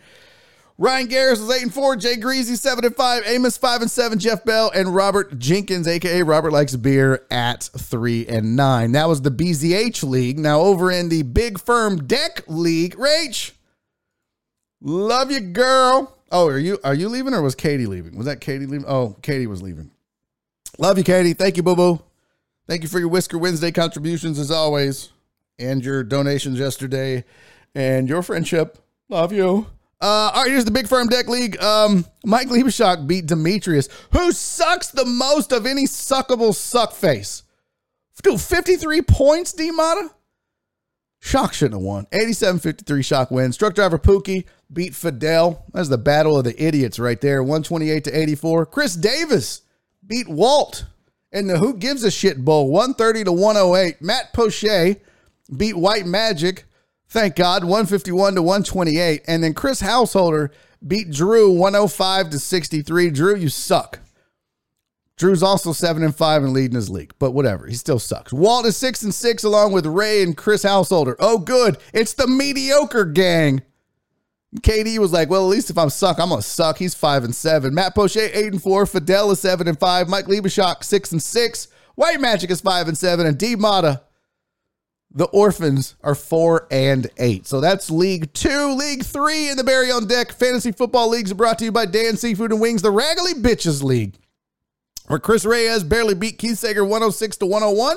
Speaker 1: Ryan Garris was eight and four. Jay Greasy seven and five. Amos five and seven. Jeff Bell and Robert Jenkins, aka Robert likes beer, at three and nine. That was the BZH league. Now over in the Big Firm Deck League, Rach, love you, girl. Oh, are you are you leaving or was Katie leaving? Was that Katie leaving? Oh, Katie was leaving. Love you, Katie. Thank you, Boo Boo. Thank you for your Whisker Wednesday contributions as always, and your donations yesterday, and your friendship. Love you. Uh, all right, here's the Big Firm Deck League. Um, Mike Liebeshock beat Demetrius, who sucks the most of any suckable suck face. Dude, 53 points, D Mata? Shock shouldn't have won. 87 53 Shock wins. Truck driver Pookie beat Fidel. That's the battle of the idiots right there. 128 to 84. Chris Davis beat Walt in the Who Gives a Shit Bowl. 130 to 108. Matt Poche beat White Magic Thank God, 151 to 128. And then Chris Householder beat Drew 105 to 63. Drew, you suck. Drew's also 7 and 5 and leading his league, but whatever. He still sucks. Walt is 6 and 6 along with Ray and Chris Householder. Oh, good. It's the mediocre gang. KD was like, well, at least if I'm suck, I'm gonna suck. He's five and seven. Matt Poche eight and four. Fidel is seven and five. Mike Liebeshock six and six. White Magic is five and seven. And D Mata the orphans are four and eight. So that's League Two. League Three in the Barry on Deck Fantasy Football Leagues brought to you by Dan Seafood and Wings, the Raggedy Bitches League, where Chris Reyes barely beat Keith Sager 106 to 101.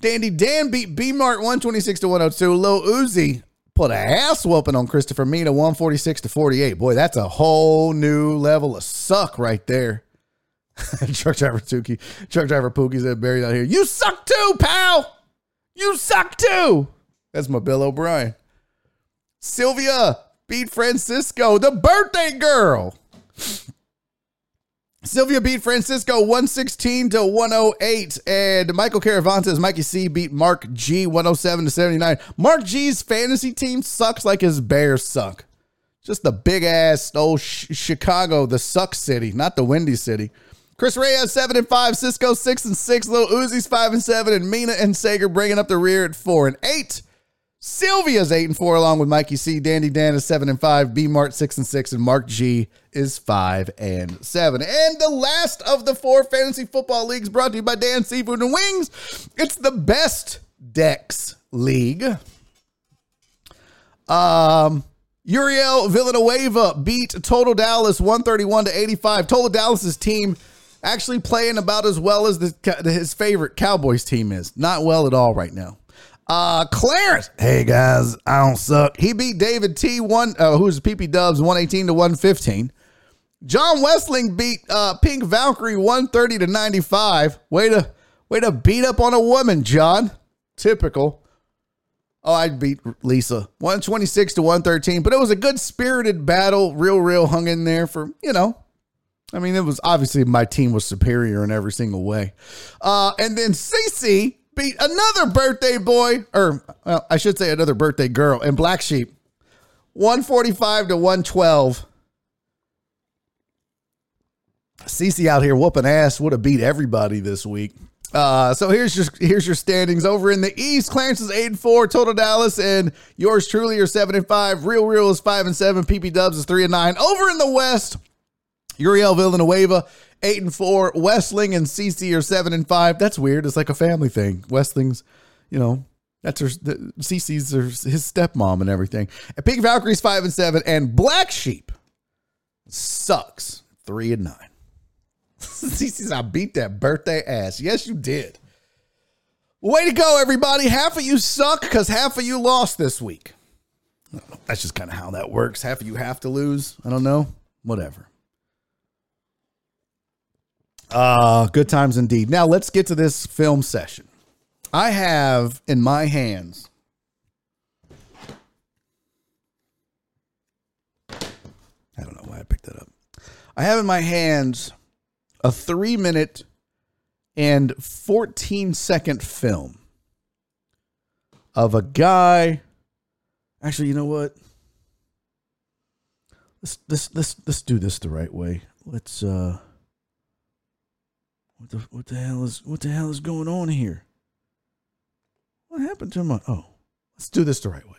Speaker 1: Dandy Dan beat B Mart 126 to 102. Lil Uzi put a ass whooping on Christopher Mina 146 to 48. Boy, that's a whole new level of suck right there. truck driver Tuki, truck driver Pookie said Barry out here. You suck too, pal. You suck too. That's my Bill O'Brien. Sylvia beat Francisco, the birthday girl. Sylvia beat Francisco 116 to 108. And Michael Caravantes, Mikey C beat Mark G 107 to 79. Mark G's fantasy team sucks like his Bears suck. Just the big ass old sh- Chicago, the suck city, not the windy city. Chris Reyes seven and five, Cisco six and six, Lil Uzi's five and seven, and Mina and Sager bringing up the rear at four and eight. Sylvia's eight and four, along with Mikey C. Dandy Dan is seven and five. B Mart six and six, and Mark G is five and seven. And the last of the four fantasy football leagues brought to you by Dan Seafood and Wings. It's the best decks league. Um, Uriel Villanueva beat Total Dallas 131 to 85. Total Dallas's team actually playing about as well as the, his favorite Cowboys team is. Not well at all right now. Uh, Clarence. Hey guys, I don't suck. He beat David T one, uh, who's PP Dubs 118 to 115. John Westling beat uh, Pink Valkyrie 130 to 95. Way to way to beat up on a woman, John. Typical. Oh, I beat Lisa 126 to 113, but it was a good spirited battle. Real, real hung in there for, you know, I mean, it was obviously my team was superior in every single way. Uh, and then CC beat another birthday boy, or well, I should say another birthday girl, and Black Sheep 145 to 112. CC out here whooping ass would have beat everybody this week. Uh, so here's your here's your standings over in the East. Clarence is eight and four, total Dallas, and yours truly are seven and five. Real Real is five and seven. PP Dubs is three and nine. Over in the West, Uriel Villanueva eight and four. Westling and CC are seven and five. That's weird. It's like a family thing. Westling's, you know, that's her. The, CC's her, his stepmom and everything. And Pink Valkyrie's five and seven, and Black Sheep sucks three and nine. CC's I beat that birthday ass. Yes, you did. Way to go, everybody. Half of you suck because half of you lost this week. That's just kind of how that works. Half of you have to lose. I don't know. Whatever. Uh, good times indeed. Now let's get to this film session. I have in my hands I don't know why I picked that up. I have in my hands a three minute and 14 second film of a guy. Actually, you know what? Let's let's let's let's do this the right way. Let's uh what the what the hell is what the hell is going on here? What happened to my oh let's do this the right way.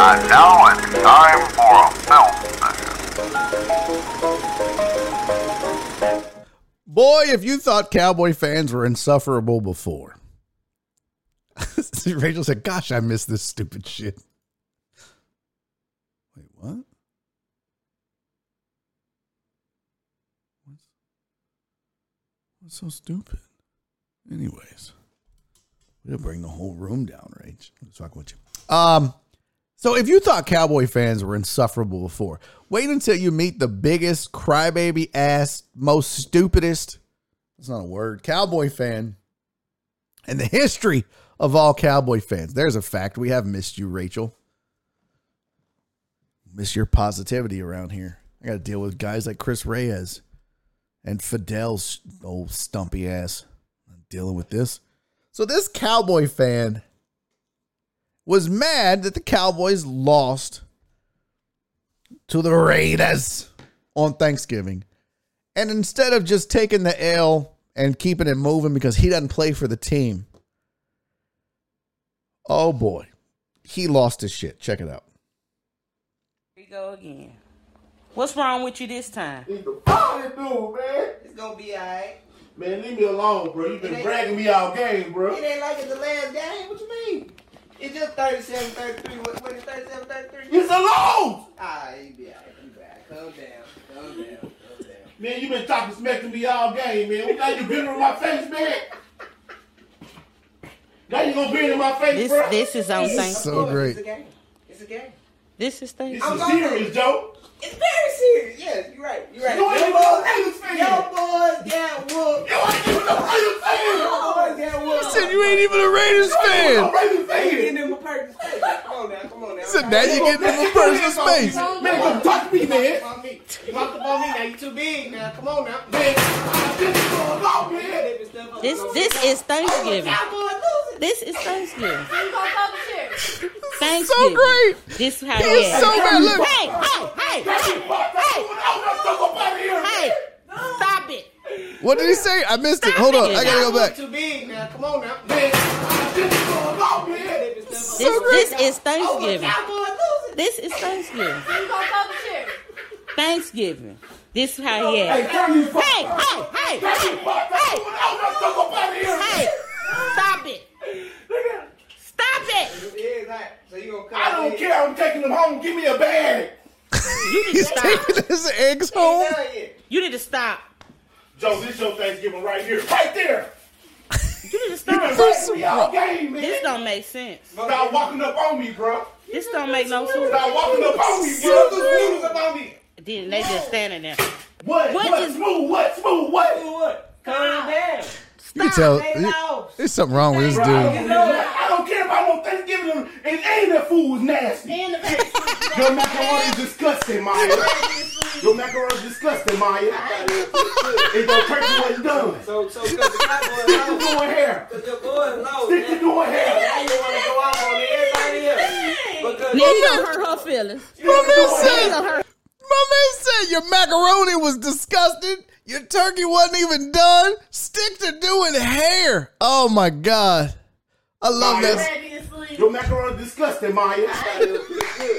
Speaker 9: And now it's time for a film session.
Speaker 1: Boy, if you thought Cowboy fans were insufferable before. Rachel said, Gosh, I miss this stupid shit. Wait, what? What's, what's so stupid? Anyways, we'll bring the whole room down, Rach. I'm talking with you. Um, so if you thought Cowboy fans were insufferable before, wait until you meet the biggest crybaby ass, most stupidest, that's not a word, Cowboy fan in the history of all Cowboy fans. There's a fact. We have missed you, Rachel. Miss your positivity around here. I got to deal with guys like Chris Reyes and Fidel's old stumpy ass. I'm dealing with this. So this Cowboy fan was mad that the Cowboys lost to the Raiders on Thanksgiving. And instead of just taking the L and keeping it moving because he doesn't play for the team, oh boy, he lost his shit. Check it out.
Speaker 7: Here you go again. What's wrong with you this time?
Speaker 10: Fuck it, dude, man.
Speaker 7: It's gonna be alright.
Speaker 10: Man, leave me alone, bro. You've been bragging me all game, bro.
Speaker 7: It ain't like it's the last game. What you mean? It's just 37 33. What, what is 37 33?
Speaker 10: It's a loss!
Speaker 7: Ah, you be alright. You be alright. Calm down. Calm down. Calm down.
Speaker 10: Man, you been talking smack to me all game, man. What Now you been in my face, man. Now you gonna be in my face,
Speaker 7: This,
Speaker 10: bro.
Speaker 7: this is on Thanksgiving.
Speaker 1: So great.
Speaker 7: It's a game. It's a game. This is
Speaker 10: This
Speaker 7: Thanksgiving.
Speaker 10: is serious, Joe.
Speaker 7: It's very serious. Yes, you're right. You're right.
Speaker 10: You ain't
Speaker 7: Your
Speaker 10: even no
Speaker 7: boys-
Speaker 10: Ravens fan.
Speaker 7: Your boys got whooped.
Speaker 10: You ain't even no Ravens fan.
Speaker 7: Your boys got whooped.
Speaker 1: Said you ain't even a Raiders
Speaker 10: You ain't even no
Speaker 1: fan.
Speaker 10: Ravens
Speaker 7: Getting
Speaker 10: fan.
Speaker 7: them a personal space. Come on now, come on now.
Speaker 1: Said now you getting in my personal space.
Speaker 10: Man, come touch me, man.
Speaker 7: On me. You walked up on me, now you too big now. Come on now.
Speaker 10: Man, this is going on, man.
Speaker 11: This this is Thanksgiving.
Speaker 7: Oh, Cowboys losing.
Speaker 11: This is Thanksgiving.
Speaker 3: So you gonna come to church?
Speaker 11: Thanksgiving.
Speaker 1: So great.
Speaker 11: This is how
Speaker 1: He
Speaker 11: he
Speaker 1: is
Speaker 11: is.
Speaker 1: so bad. Look.
Speaker 11: Hey, hey, hey, hey! Hey. Stop it!
Speaker 1: What did he say? I missed it. Hold on. I gotta go back.
Speaker 7: Too big now. Come on now.
Speaker 10: This is going on, man.
Speaker 11: This this is Thanksgiving. This is Thanksgiving.
Speaker 3: So you gonna come to church?
Speaker 11: Thanksgiving. This is how he
Speaker 10: Hey,
Speaker 11: is.
Speaker 10: turn you.
Speaker 11: Hey, hey, hey, hey, hey! Stop it! Stop it!
Speaker 7: So you gonna come
Speaker 10: I don't
Speaker 7: in.
Speaker 10: care. I'm taking them home. Give me a bag.
Speaker 11: You need to
Speaker 1: He's
Speaker 11: stop.
Speaker 1: taking his eggs home.
Speaker 7: Hell.
Speaker 11: You need to stop.
Speaker 10: Joe, this your Thanksgiving right here. Right there.
Speaker 11: You need to
Speaker 10: You
Speaker 11: stop.
Speaker 10: been fighting me all game, man.
Speaker 11: This don't make sense.
Speaker 10: Stop walking up on me, bro.
Speaker 11: This don't make no sense.
Speaker 10: Stop walking up on me,
Speaker 7: Smooth,
Speaker 10: bro.
Speaker 7: smooth about me.
Speaker 11: Then they just standing there.
Speaker 10: What?
Speaker 11: What
Speaker 10: What?
Speaker 11: is-
Speaker 10: Smooth? What? Smooth? What?
Speaker 7: What? Calm ah. down.
Speaker 1: You can tell
Speaker 7: They
Speaker 1: there's something wrong with this dude.
Speaker 10: don't, I don't care about no Thanksgiving, and, and that food was nasty.
Speaker 7: In the face.
Speaker 10: Your macaroni is disgusting, Maya. Your macaroni is disgusting, Maya. And your turkey wasn't done.
Speaker 7: So, so, cause the Cowboys
Speaker 10: Stick to
Speaker 7: lost.
Speaker 10: doing hair.
Speaker 7: Cause the boys lost.
Speaker 10: Stick to
Speaker 7: man.
Speaker 10: doing hair.
Speaker 7: Now you wanna go out on everybody else. Because
Speaker 11: Now you don't hurt her feelings.
Speaker 1: My man said, my man said your macaroni was disgusting. Your turkey wasn't even done. Stick to doing hair. Oh my god. I love that.
Speaker 3: Ready to?
Speaker 10: Your macaroni is disgusting, Maya.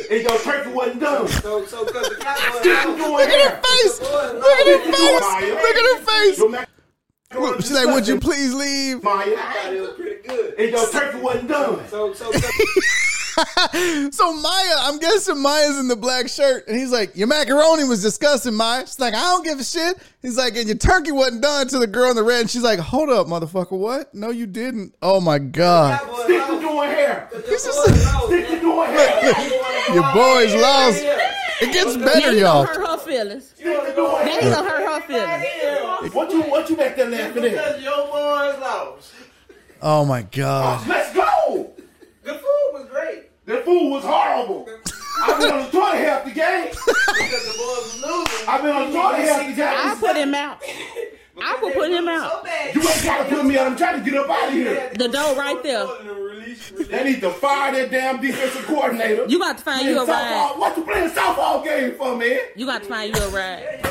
Speaker 10: And your turkey wasn't done.
Speaker 7: So, so, cause the Cowboys
Speaker 10: Stick to
Speaker 7: lost.
Speaker 10: doing
Speaker 1: Look at her face. Look at her
Speaker 10: Stick to doing
Speaker 1: face. Look at her face.
Speaker 10: Your macaroni
Speaker 1: She's like, would you please leave?
Speaker 10: Maya.
Speaker 7: I thought it was pretty good.
Speaker 10: And your turkey wasn't done.
Speaker 7: So, so, cause
Speaker 1: so Maya, I'm guessing Maya's in the black shirt, and he's like, "Your macaroni was disgusting, Maya." She's like, "I don't give a shit." He's like, "And your turkey wasn't done." To the girl in the red, and she's like, "Hold up, motherfucker, what? No, you didn't." Oh my god,
Speaker 10: Stick to doing hair.
Speaker 7: The
Speaker 1: This is-
Speaker 10: Stick to doing hair.
Speaker 1: your boys lost. It gets better,
Speaker 11: you
Speaker 1: y'all.
Speaker 11: don't hurt her feelings.
Speaker 10: Stick to doing
Speaker 11: Now
Speaker 10: hair.
Speaker 11: don't hurt her feelings.
Speaker 10: What you what you back there laughing at?
Speaker 7: Because your boys lost.
Speaker 1: Oh my god.
Speaker 10: Let's go.
Speaker 7: The food was great.
Speaker 10: The food was horrible. I've been on the toilet half the game.
Speaker 7: Because the boys was losing.
Speaker 10: I've been on the toilet half the game.
Speaker 11: I put him out. I will put him out.
Speaker 7: bad.
Speaker 10: You ain't gotta put me out. I'm trying to get up out of here.
Speaker 11: The door right there.
Speaker 10: They need to fire that damn defensive coordinator.
Speaker 11: You got to find you a
Speaker 10: Playing
Speaker 11: ride.
Speaker 10: What you playing softball game for, man?
Speaker 11: You got to find you a ride.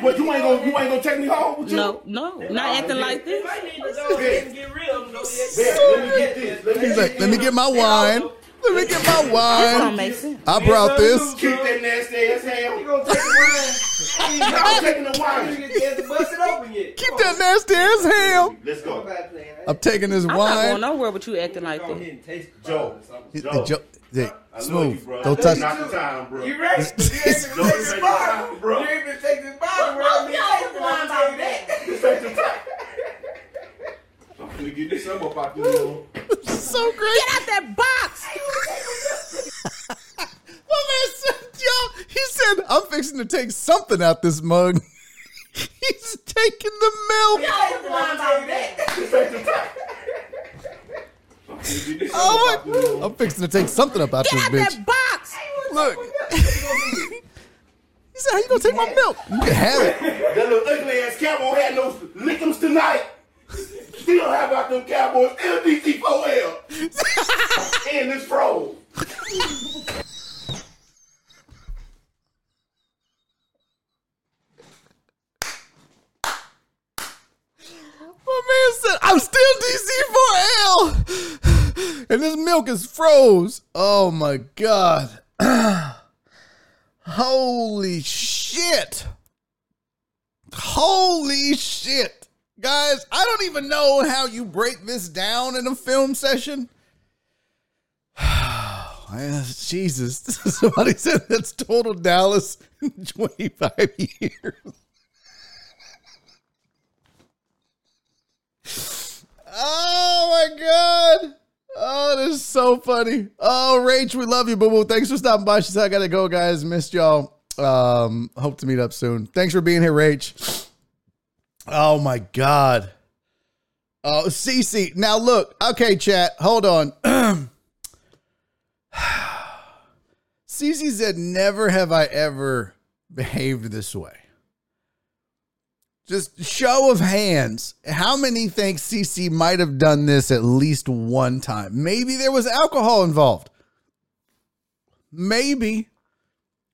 Speaker 10: What you ain't gonna you ain't gonna take me home with you?
Speaker 11: No, no, not acting like this.
Speaker 7: might need to go get real.
Speaker 10: Let me get this. Let me
Speaker 1: He's
Speaker 10: get
Speaker 1: like, "Let me get my wine. Let me get my wine."
Speaker 11: don't make sense.
Speaker 1: I brought this.
Speaker 10: Keep that nasty ass ham.
Speaker 7: You gonna take the wine?
Speaker 10: I'm taking the
Speaker 7: You get to bust it open yet.
Speaker 1: Keep that nasty ass ham.
Speaker 10: Let's go.
Speaker 1: I'm taking this wine.
Speaker 11: I'm not going nowhere with you acting like that.
Speaker 7: ahead and taste it.
Speaker 10: Joe. Joe.
Speaker 1: Joe- hey,
Speaker 10: I love
Speaker 1: smooth.
Speaker 10: you, bro.
Speaker 1: Don't touch.
Speaker 10: Not the time, bro.
Speaker 7: You right? You ain't
Speaker 10: Don't
Speaker 7: been take
Speaker 10: take
Speaker 7: this
Speaker 10: the
Speaker 7: bottle,
Speaker 10: bro.
Speaker 7: You ain't been take this bottle. Where
Speaker 3: Both
Speaker 7: I'm
Speaker 3: y'all
Speaker 7: taking
Speaker 3: lying about that.
Speaker 10: Just take the time. I'm gonna get this some up out this little.
Speaker 1: so great.
Speaker 11: Get out that box!
Speaker 1: My man said, y'all, he said, I'm fixing to take something out this mug. He's taking the milk.
Speaker 3: Y'all was lying about that.
Speaker 10: Just take the time. I'm gonna get this some
Speaker 1: Oh
Speaker 10: up out this little.
Speaker 1: my, I'm fixing to take something up out
Speaker 11: Get
Speaker 1: this
Speaker 11: out
Speaker 1: bitch.
Speaker 11: that box!
Speaker 1: Look. he said, how you gonna take my milk? You can have it.
Speaker 10: That little ugly ass cowboy had no lickums tonight. Still have out them cowboys. Still DC4L. and this froze.
Speaker 1: My man said, I'm still DC4L. And this milk is froze. Oh my God. Holy shit. Holy shit. Guys, I don't even know how you break this down in a film session. Jesus. Somebody said that's total Dallas in 25 years. Oh my god. Oh, this is so funny. Oh, Rach, we love you, boo boo. Thanks for stopping by. She said, I gotta go, guys. Missed y'all. Um, hope to meet up soon. Thanks for being here, Rach. Oh my God. Oh, Cece. Now look, okay, chat. Hold on. Cece said, "Never have I ever behaved this way." Just show of hands. How many think CC might have done this at least one time? Maybe there was alcohol involved. Maybe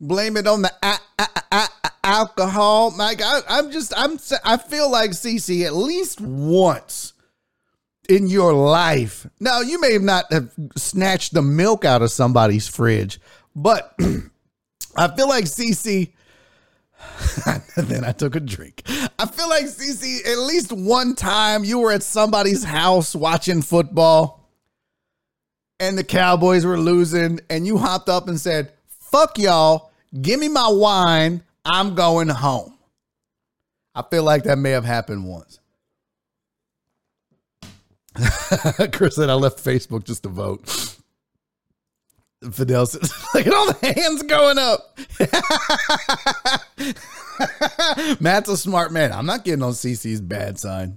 Speaker 1: blame it on the a- a- a- alcohol. Like I, I'm just, I'm, I feel like CC at least once in your life. Now you may have not have snatched the milk out of somebody's fridge, but I feel like CC. And then I took a drink. I feel like CC, at least one time you were at somebody's house watching football and the Cowboys were losing, and you hopped up and said, Fuck y'all, give me my wine, I'm going home. I feel like that may have happened once. Chris said, I left Facebook just to vote. Fidel said, look at all the hands going up. Matt's a smart man. I'm not getting on CC's bad side.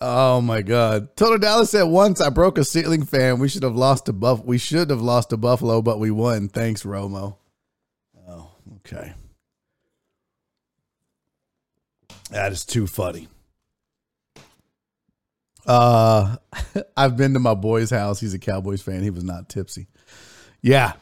Speaker 1: Oh my God. Total Dallas said once I broke a ceiling fan. We should have lost to Buff. We should have lost to Buffalo, but we won. Thanks, Romo. Oh, okay. That is too funny. Uh I've been to my boy's house. He's a Cowboys fan. He was not tipsy. Yeah.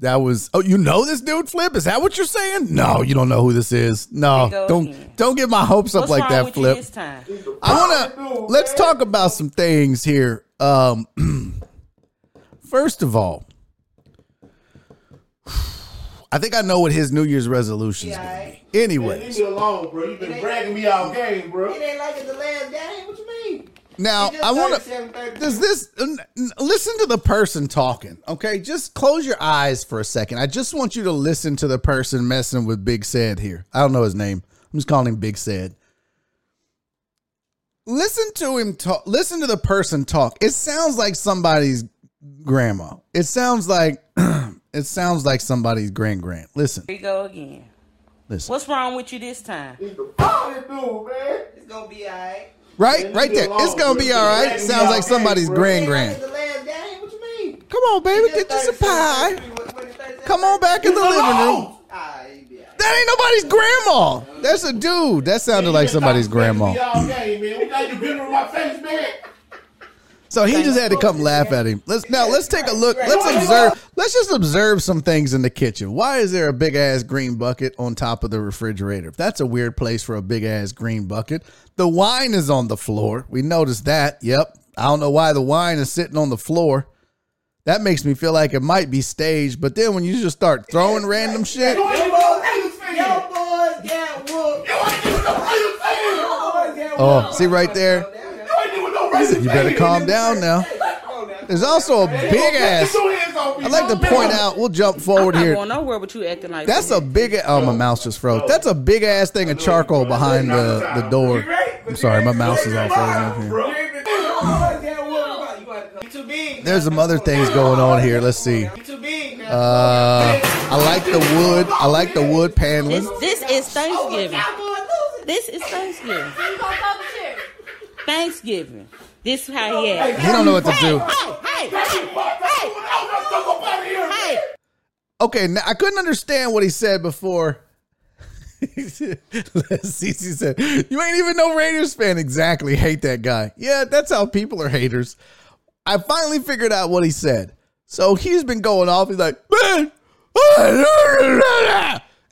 Speaker 1: That was oh, you know this dude, Flip? Is that what you're saying? No, you don't know who this is. No,
Speaker 11: Here you go
Speaker 1: don't
Speaker 11: again.
Speaker 1: don't get my hopes up
Speaker 11: What's
Speaker 1: like
Speaker 11: wrong
Speaker 1: that,
Speaker 11: with you
Speaker 1: Flip.
Speaker 11: this time?
Speaker 1: I wanna let's talk about some things here. Um first of all, I think I know what his New Year's resolution is gonna be. Anyway,
Speaker 7: Leave me alone, bro. You've been bragging me all game, bro. It ain't like it's the last game. What you mean?
Speaker 1: Now I want to. Does this n- n- listen to the person talking? Okay, just close your eyes for a second. I just want you to listen to the person messing with Big Sad here. I don't know his name. I'm just calling him Big Sad. Listen to him talk. Listen to the person talk. It sounds like somebody's grandma. It sounds like it sounds like somebody's grand grand. Listen,
Speaker 11: Here you go again.
Speaker 1: listen.
Speaker 11: What's wrong with you this time?
Speaker 7: Fuck this dude, man. It's gonna be alright.
Speaker 1: Right, right there. It's gonna be all right. Sounds like somebody's grand grand.
Speaker 7: It's the last game. What you mean?
Speaker 1: Come on, baby, get you some pie. Come on back in the living room. That ain't nobody's grandma. That's a dude. That sounded like somebody's grandma. So he just had to come laugh at him. Let's now let's take a look. Let's observe. Let's just observe some things in the kitchen. Why is there a big ass green bucket on top of the refrigerator? That's a weird place for a big ass green bucket. The wine is on the floor. We noticed that. Yep. I don't know why the wine is sitting on the floor. That makes me feel like it might be staged. But then when you just start throwing random shit,
Speaker 7: Yo, boys, yo, boys, get whooped. Yo, I didn't even know how you saying.
Speaker 1: oh, see right there. You better calm down now. There's also a big ass. I'd like to point out. We'll jump forward
Speaker 11: I'm not
Speaker 1: here.
Speaker 11: going nowhere with you acting like
Speaker 1: That's a big. Oh, my mouse just froze. That's a big ass thing of charcoal behind the, the door. I'm sorry, my mouse is all frozen up here.
Speaker 7: too big.
Speaker 1: There's some other things going on here. Let's see.
Speaker 7: Too big.
Speaker 1: Uh, I like the wood. I like the wood paneling.
Speaker 11: This, this is Thanksgiving. This is Thanksgiving. Thanksgiving. This is how he acts.
Speaker 1: He don't know what to do.
Speaker 11: Hey, hey, hey, hey.
Speaker 1: Okay, now I couldn't understand what he said before. Cece said, "You ain't even no Raiders fan." Exactly. Hate that guy. Yeah, that's how people are haters. I finally figured out what he said. So he's been going off. He's like, man,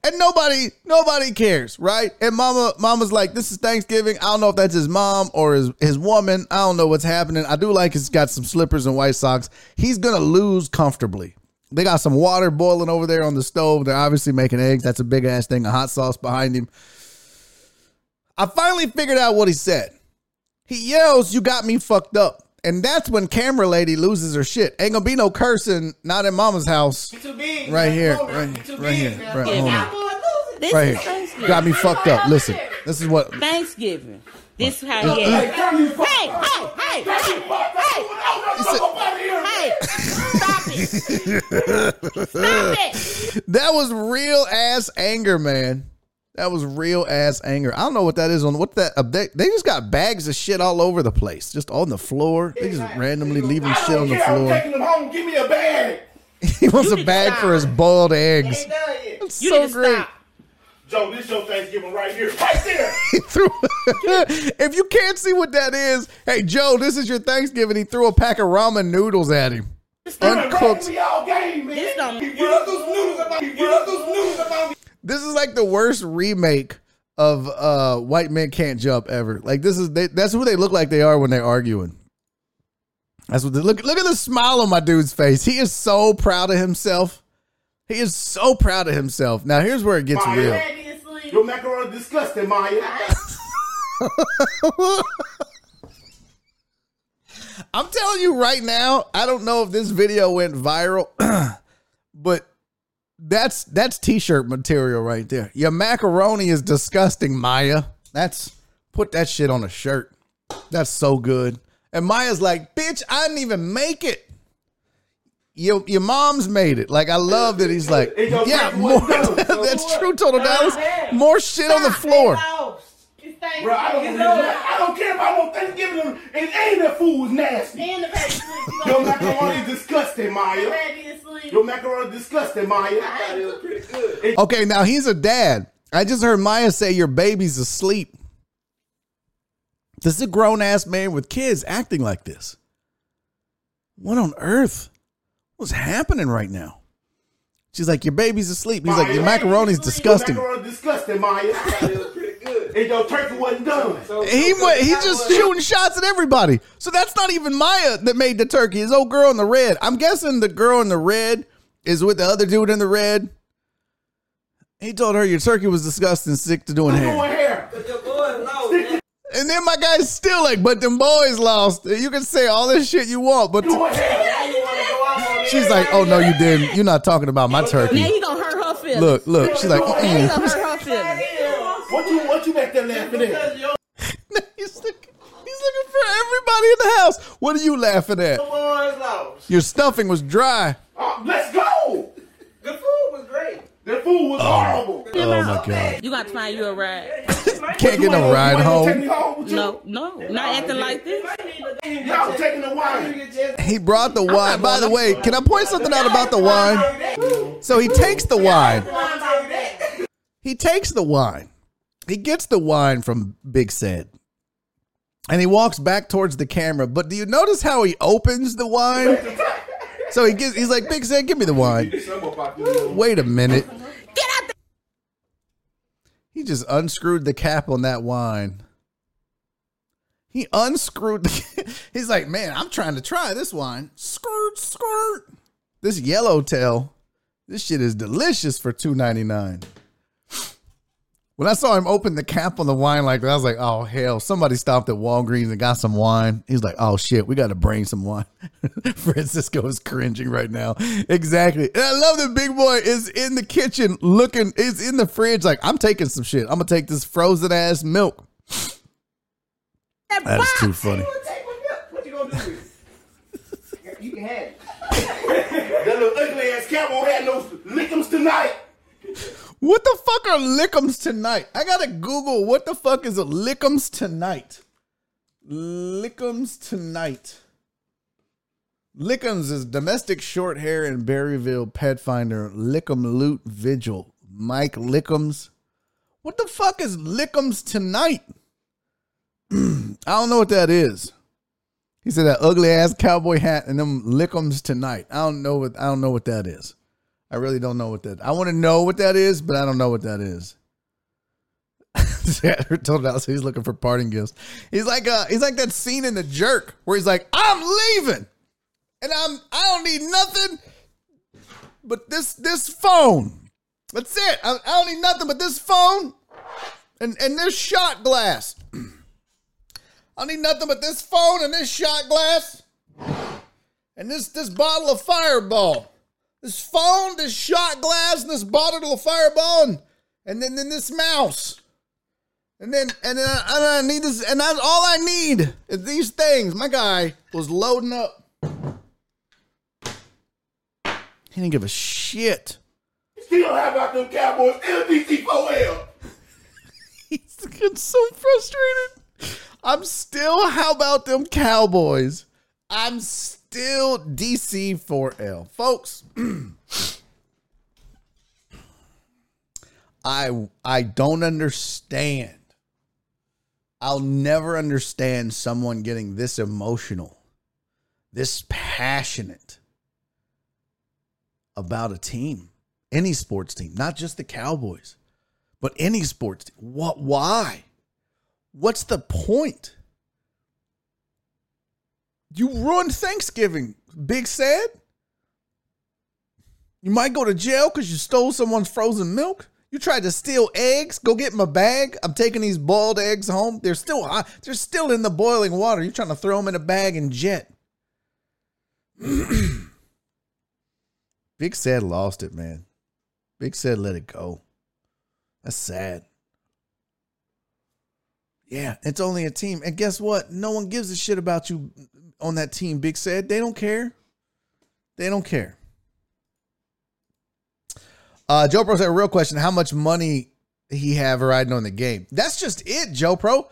Speaker 1: and nobody, nobody cares, right? And mama, mama's like, this is Thanksgiving. I don't know if that's his mom or his his woman. I don't know what's happening. I do like he's got some slippers and white socks. He's gonna lose comfortably. They got some water boiling over there on the stove. They're obviously making eggs. That's a big ass thing a hot sauce behind him. I finally figured out what he said. He yells, You got me fucked up. And that's when camera lady loses her shit. Ain't gonna be no cursing, not in mama's house.
Speaker 7: You too big.
Speaker 1: Right here,
Speaker 7: Hold on.
Speaker 1: right,
Speaker 7: You too
Speaker 1: right here,
Speaker 7: man.
Speaker 1: right,
Speaker 7: Yeah,
Speaker 1: hold on.
Speaker 11: This
Speaker 1: Right
Speaker 11: is
Speaker 1: here.
Speaker 11: Thanksgiving.
Speaker 1: Got me fucked up. Listen, this is what
Speaker 11: Thanksgiving. This is how he uh, uh,
Speaker 7: Hey,
Speaker 11: acts.
Speaker 7: tell you
Speaker 11: Hey, hey, hey, hey, hey, hey, stop it.
Speaker 1: That was real ass anger, man. That was real ass anger. I don't know what that is on what that uh, they, they just got bags of shit all over the place, just on the floor. They just randomly leaving
Speaker 10: I
Speaker 1: shit on the
Speaker 10: care. I'm
Speaker 1: floor.
Speaker 10: taking them home. Give me a bag.
Speaker 1: he wants a bag for his boiled eggs.
Speaker 10: It's
Speaker 1: so great.
Speaker 10: Joe, this your Thanksgiving right here. Right there.
Speaker 1: He threw. if you can't see what that is, hey Joe, this is your Thanksgiving. He threw a pack of ramen noodles at him, uncooked.
Speaker 10: Me all game, man.
Speaker 11: This don't-
Speaker 10: You love those noodles about me. You love those noodles about me.
Speaker 1: This is like the worst remake of uh White Men Can't Jump ever. Like this is they, that's who they look like they are when they're arguing. That's what they look. Look at the smile on my dude's face. He is so proud of himself. He is so proud of himself. Now here's where it gets
Speaker 10: Maya,
Speaker 1: real.
Speaker 10: Your macaroni disgusting, Maya.
Speaker 1: I'm telling you right now, I don't know if this video went viral, but that's that's t-shirt material right there. Your macaroni is disgusting, Maya. That's put that shit on a shirt. That's so good. And Maya's like, bitch, I didn't even make it. Your your mom's made it. Like I love that he's like, yeah, more. that's true, Total Dallas. More shit on the floor.
Speaker 10: Bro, I don't, believe that. I don't care if I want Thanksgiving and, and, and the food was nasty.
Speaker 12: And the baby.
Speaker 10: Your macaroni is disgusting, Maya.
Speaker 12: Baby is asleep.
Speaker 10: Your macaroni is disgusting, Maya. pretty good.
Speaker 1: Okay, now he's a dad. I just heard Maya say your baby's asleep. This is a grown ass man with kids acting like this. What on earth? What's happening right now? She's like, Your baby's asleep. He's like, Your macaroni's disgusting.
Speaker 10: Your macaroni is disgusting, Maya. Pretty good. And your turkey wasn't done.
Speaker 1: He went, he's just shooting shots at everybody. So that's not even Maya that made the turkey. His old girl in the red. I'm guessing the girl in the red is with the other dude in the red. He told her your turkey was disgusting, sick to doing hair.
Speaker 10: Doing hair.
Speaker 1: And then my guy's still like, but them boys lost. You can say all this shit you want, but she's like, oh no, you didn't. You're not talking about my
Speaker 11: Now
Speaker 1: turkey.
Speaker 11: he gonna hurt her feelings.
Speaker 1: Look, look. She's like,
Speaker 11: Now he
Speaker 1: mm.
Speaker 11: gonna hurt her feelings.
Speaker 10: What you what you back there laughing at?
Speaker 1: he's looking, he's looking for everybody in the house. What are you laughing at? Your stuffing was dry.
Speaker 10: Uh, let's go. The food was great. The food was horrible.
Speaker 1: Oh my god.
Speaker 11: You got to find you a ride.
Speaker 1: Can't get no ride home.
Speaker 10: home?
Speaker 11: No, no, not acting like this.
Speaker 10: Y'all taking the wine.
Speaker 1: He brought the wine. By the way, can I point something out about the wine? So he takes the wine. He takes the wine. He gets the wine from Big Sad. And he walks back towards the camera. But do you notice how he opens the wine? So he gets he's like, Big Sad, give me the wine. Wait a minute.
Speaker 11: Get out there.
Speaker 1: He just unscrewed the cap on that wine. He unscrewed the He's like, man, I'm trying to try this wine. Skirt, skirt. This yellowtail. This shit is delicious for two ninety nine. When I saw him open the cap on the wine like that, I was like, oh hell, somebody stopped at Walgreens and got some wine. He's like, oh shit, we got to bring some wine. Francisco is cringing right now. Exactly. And I love that big boy is in the kitchen looking, is in the fridge like, I'm taking some shit. I'm going to take this frozen ass milk. That is too funny.
Speaker 10: What you gonna do with it? You can have it. that little ugly ass cat won't have no lickums tonight.
Speaker 1: What the fuck are lickums tonight? I gotta Google what the fuck is a lickums tonight. Lickums tonight. Lickums is domestic short hair in Berryville pet finder. Lickum loot vigil. Mike Lickums. What the fuck is Lickums tonight? I don't know what that is. He said that ugly ass cowboy hat and them Lickums tonight. I don't know what I don't know what that is. I really don't know what that. I want to know what that is, but I don't know what that is. told us he's looking for parting gifts. He's like uh he's like that scene in the jerk where he's like, I'm leaving. And I'm I don't need nothing but this this phone. That's it. I, I don't need nothing but this phone and, and this shot glass. I need nothing but this phone and this shot glass and this this bottle of fireball. This phone, this shot glass, and this bottle of fireball, and, and then, then this mouse. And then and then I, and I need this, and that's all I need is these things. My guy was loading up. He didn't give a shit.
Speaker 10: Still how about them Cowboys? Still DC4L.
Speaker 1: He's getting so frustrated. I'm still, how about them Cowboys? I'm still DC4L. Folks, I I don't understand. I'll never understand someone getting this emotional, this passionate about a team, any sports team, not just the Cowboys, but any sports team. What why? What's the point? You ruined Thanksgiving, Big Sad. You might go to jail because you stole someone's frozen milk. You tried to steal eggs. Go get my bag. I'm taking these boiled eggs home. They're still hot. They're still in the boiling water. You're trying to throw them in a bag and jet. Big Sad lost it, man. Big Sad let it go. That's sad. Yeah, it's only a team. And guess what? No one gives a shit about you on that team, Big said, They don't care. They don't care. Uh, Joe Pro said a real question: How much money he have riding on the game? That's just it, Joe Pro.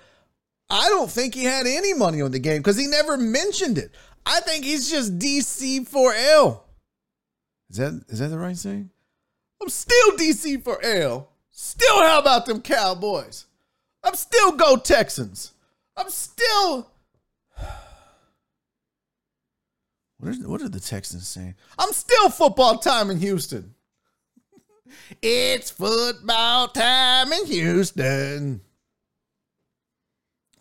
Speaker 1: I don't think he had any money on the game because he never mentioned it. I think he's just DC4L. Is that is that the right saying? I'm still DC4L. Still, how about them Cowboys? I'm still go Texans. I'm still. What are, what are the Texans saying? I'm still football time in Houston. it's football time in Houston.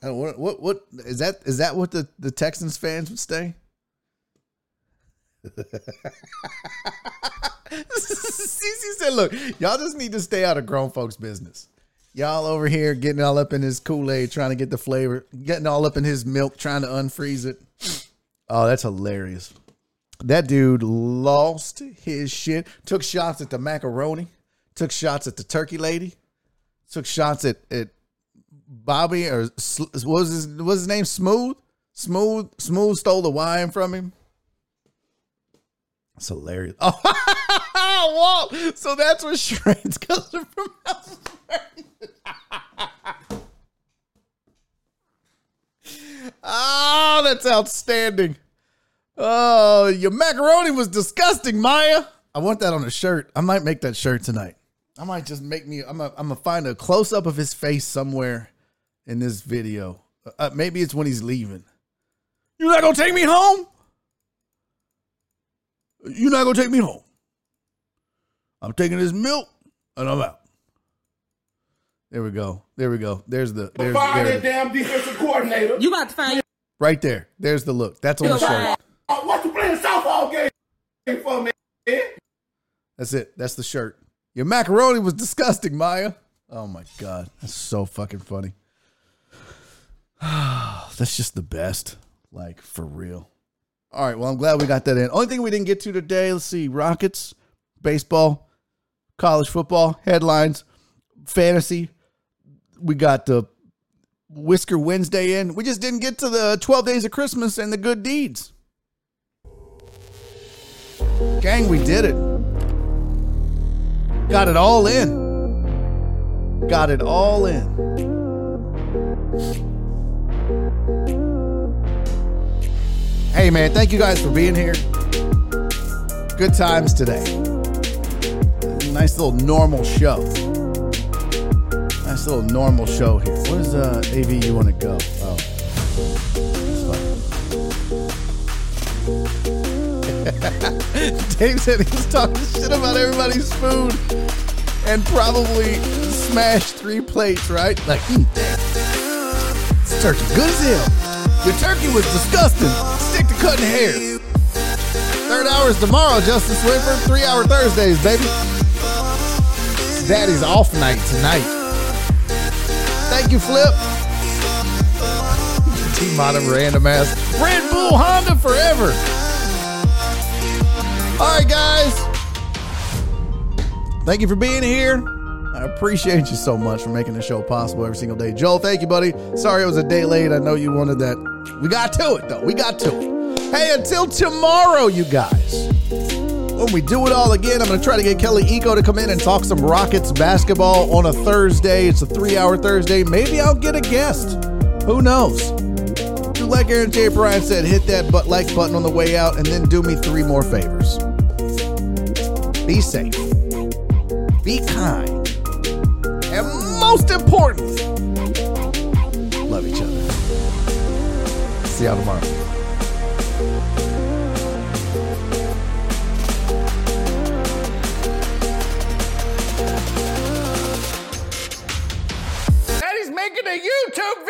Speaker 1: Don't- What, what what is that? Is that what the, the Texans fans would say? Cece said, "Look, y'all just need to stay out of grown folks' business. Y'all over here getting all up in his Kool Aid, trying to get the flavor, getting all up in his milk, trying to unfreeze it. Oh, that's hilarious. That dude lost his shit. Took shots at the macaroni. Took shots at the turkey lady. Took shots at at Bobby or what was his what was his name? Smooth. Smooth. Smooth stole the wine from him. It's hilarious. Oh, Walt. So that's where Shrines comes from. oh, that's outstanding. Oh, your macaroni was disgusting, Maya. I want that on a shirt. I might make that shirt tonight. I might just make me. I'm gonna, I'm find a close up of his face somewhere in this video. Uh, maybe it's when he's leaving. You're not gonna take me home. You're not gonna take me home. I'm taking this milk and I'm out. There we go. There we go. There's the there's
Speaker 10: Fire
Speaker 1: there,
Speaker 10: that damn defensive coordinator.
Speaker 11: You got to find
Speaker 1: right there. There's the look. That's on the shirt.
Speaker 10: Uh, what you playing softball game for, man?
Speaker 1: That's it. That's the shirt. Your macaroni was disgusting, Maya. Oh my god, that's so fucking funny. that's just the best. Like for real. All right. Well, I'm glad we got that in. Only thing we didn't get to today. Let's see: Rockets, baseball, college football headlines, fantasy. We got the Whisker Wednesday in. We just didn't get to the 12 days of Christmas and the good deeds. Gang, we did it. Got it all in. Got it all in. Hey, man, thank you guys for being here. Good times today. Nice little normal show. Nice little normal show here. What is uh, AV you want to go? Oh. Dave said he was talking shit about everybody's food and probably smashed three plates, right? Like, mm, this turkey good as hell. Your turkey was disgusting. Stick to cutting hair. Third hour is tomorrow, Justin Swinford. Three hour Thursdays, baby. Daddy's off night tonight. Thank you, Flip. Team of random ass. Red Bull Honda forever. All right, guys. Thank you for being here. I appreciate you so much for making the show possible every single day. Joel, thank you, buddy. Sorry it was a day late. I know you wanted that. We got to it, though. We got to it. Hey, until tomorrow, you guys. When we do it all again, I'm going to try to get Kelly Iko to come in and talk some Rockets basketball on a Thursday. It's a three hour Thursday. Maybe I'll get a guest. Who knows? Do like Aaron J. Bryan said, hit that but like button on the way out and then do me three more favors. Be safe. Be kind. And most importantly, love each other. See y'all tomorrow.
Speaker 10: YouTube!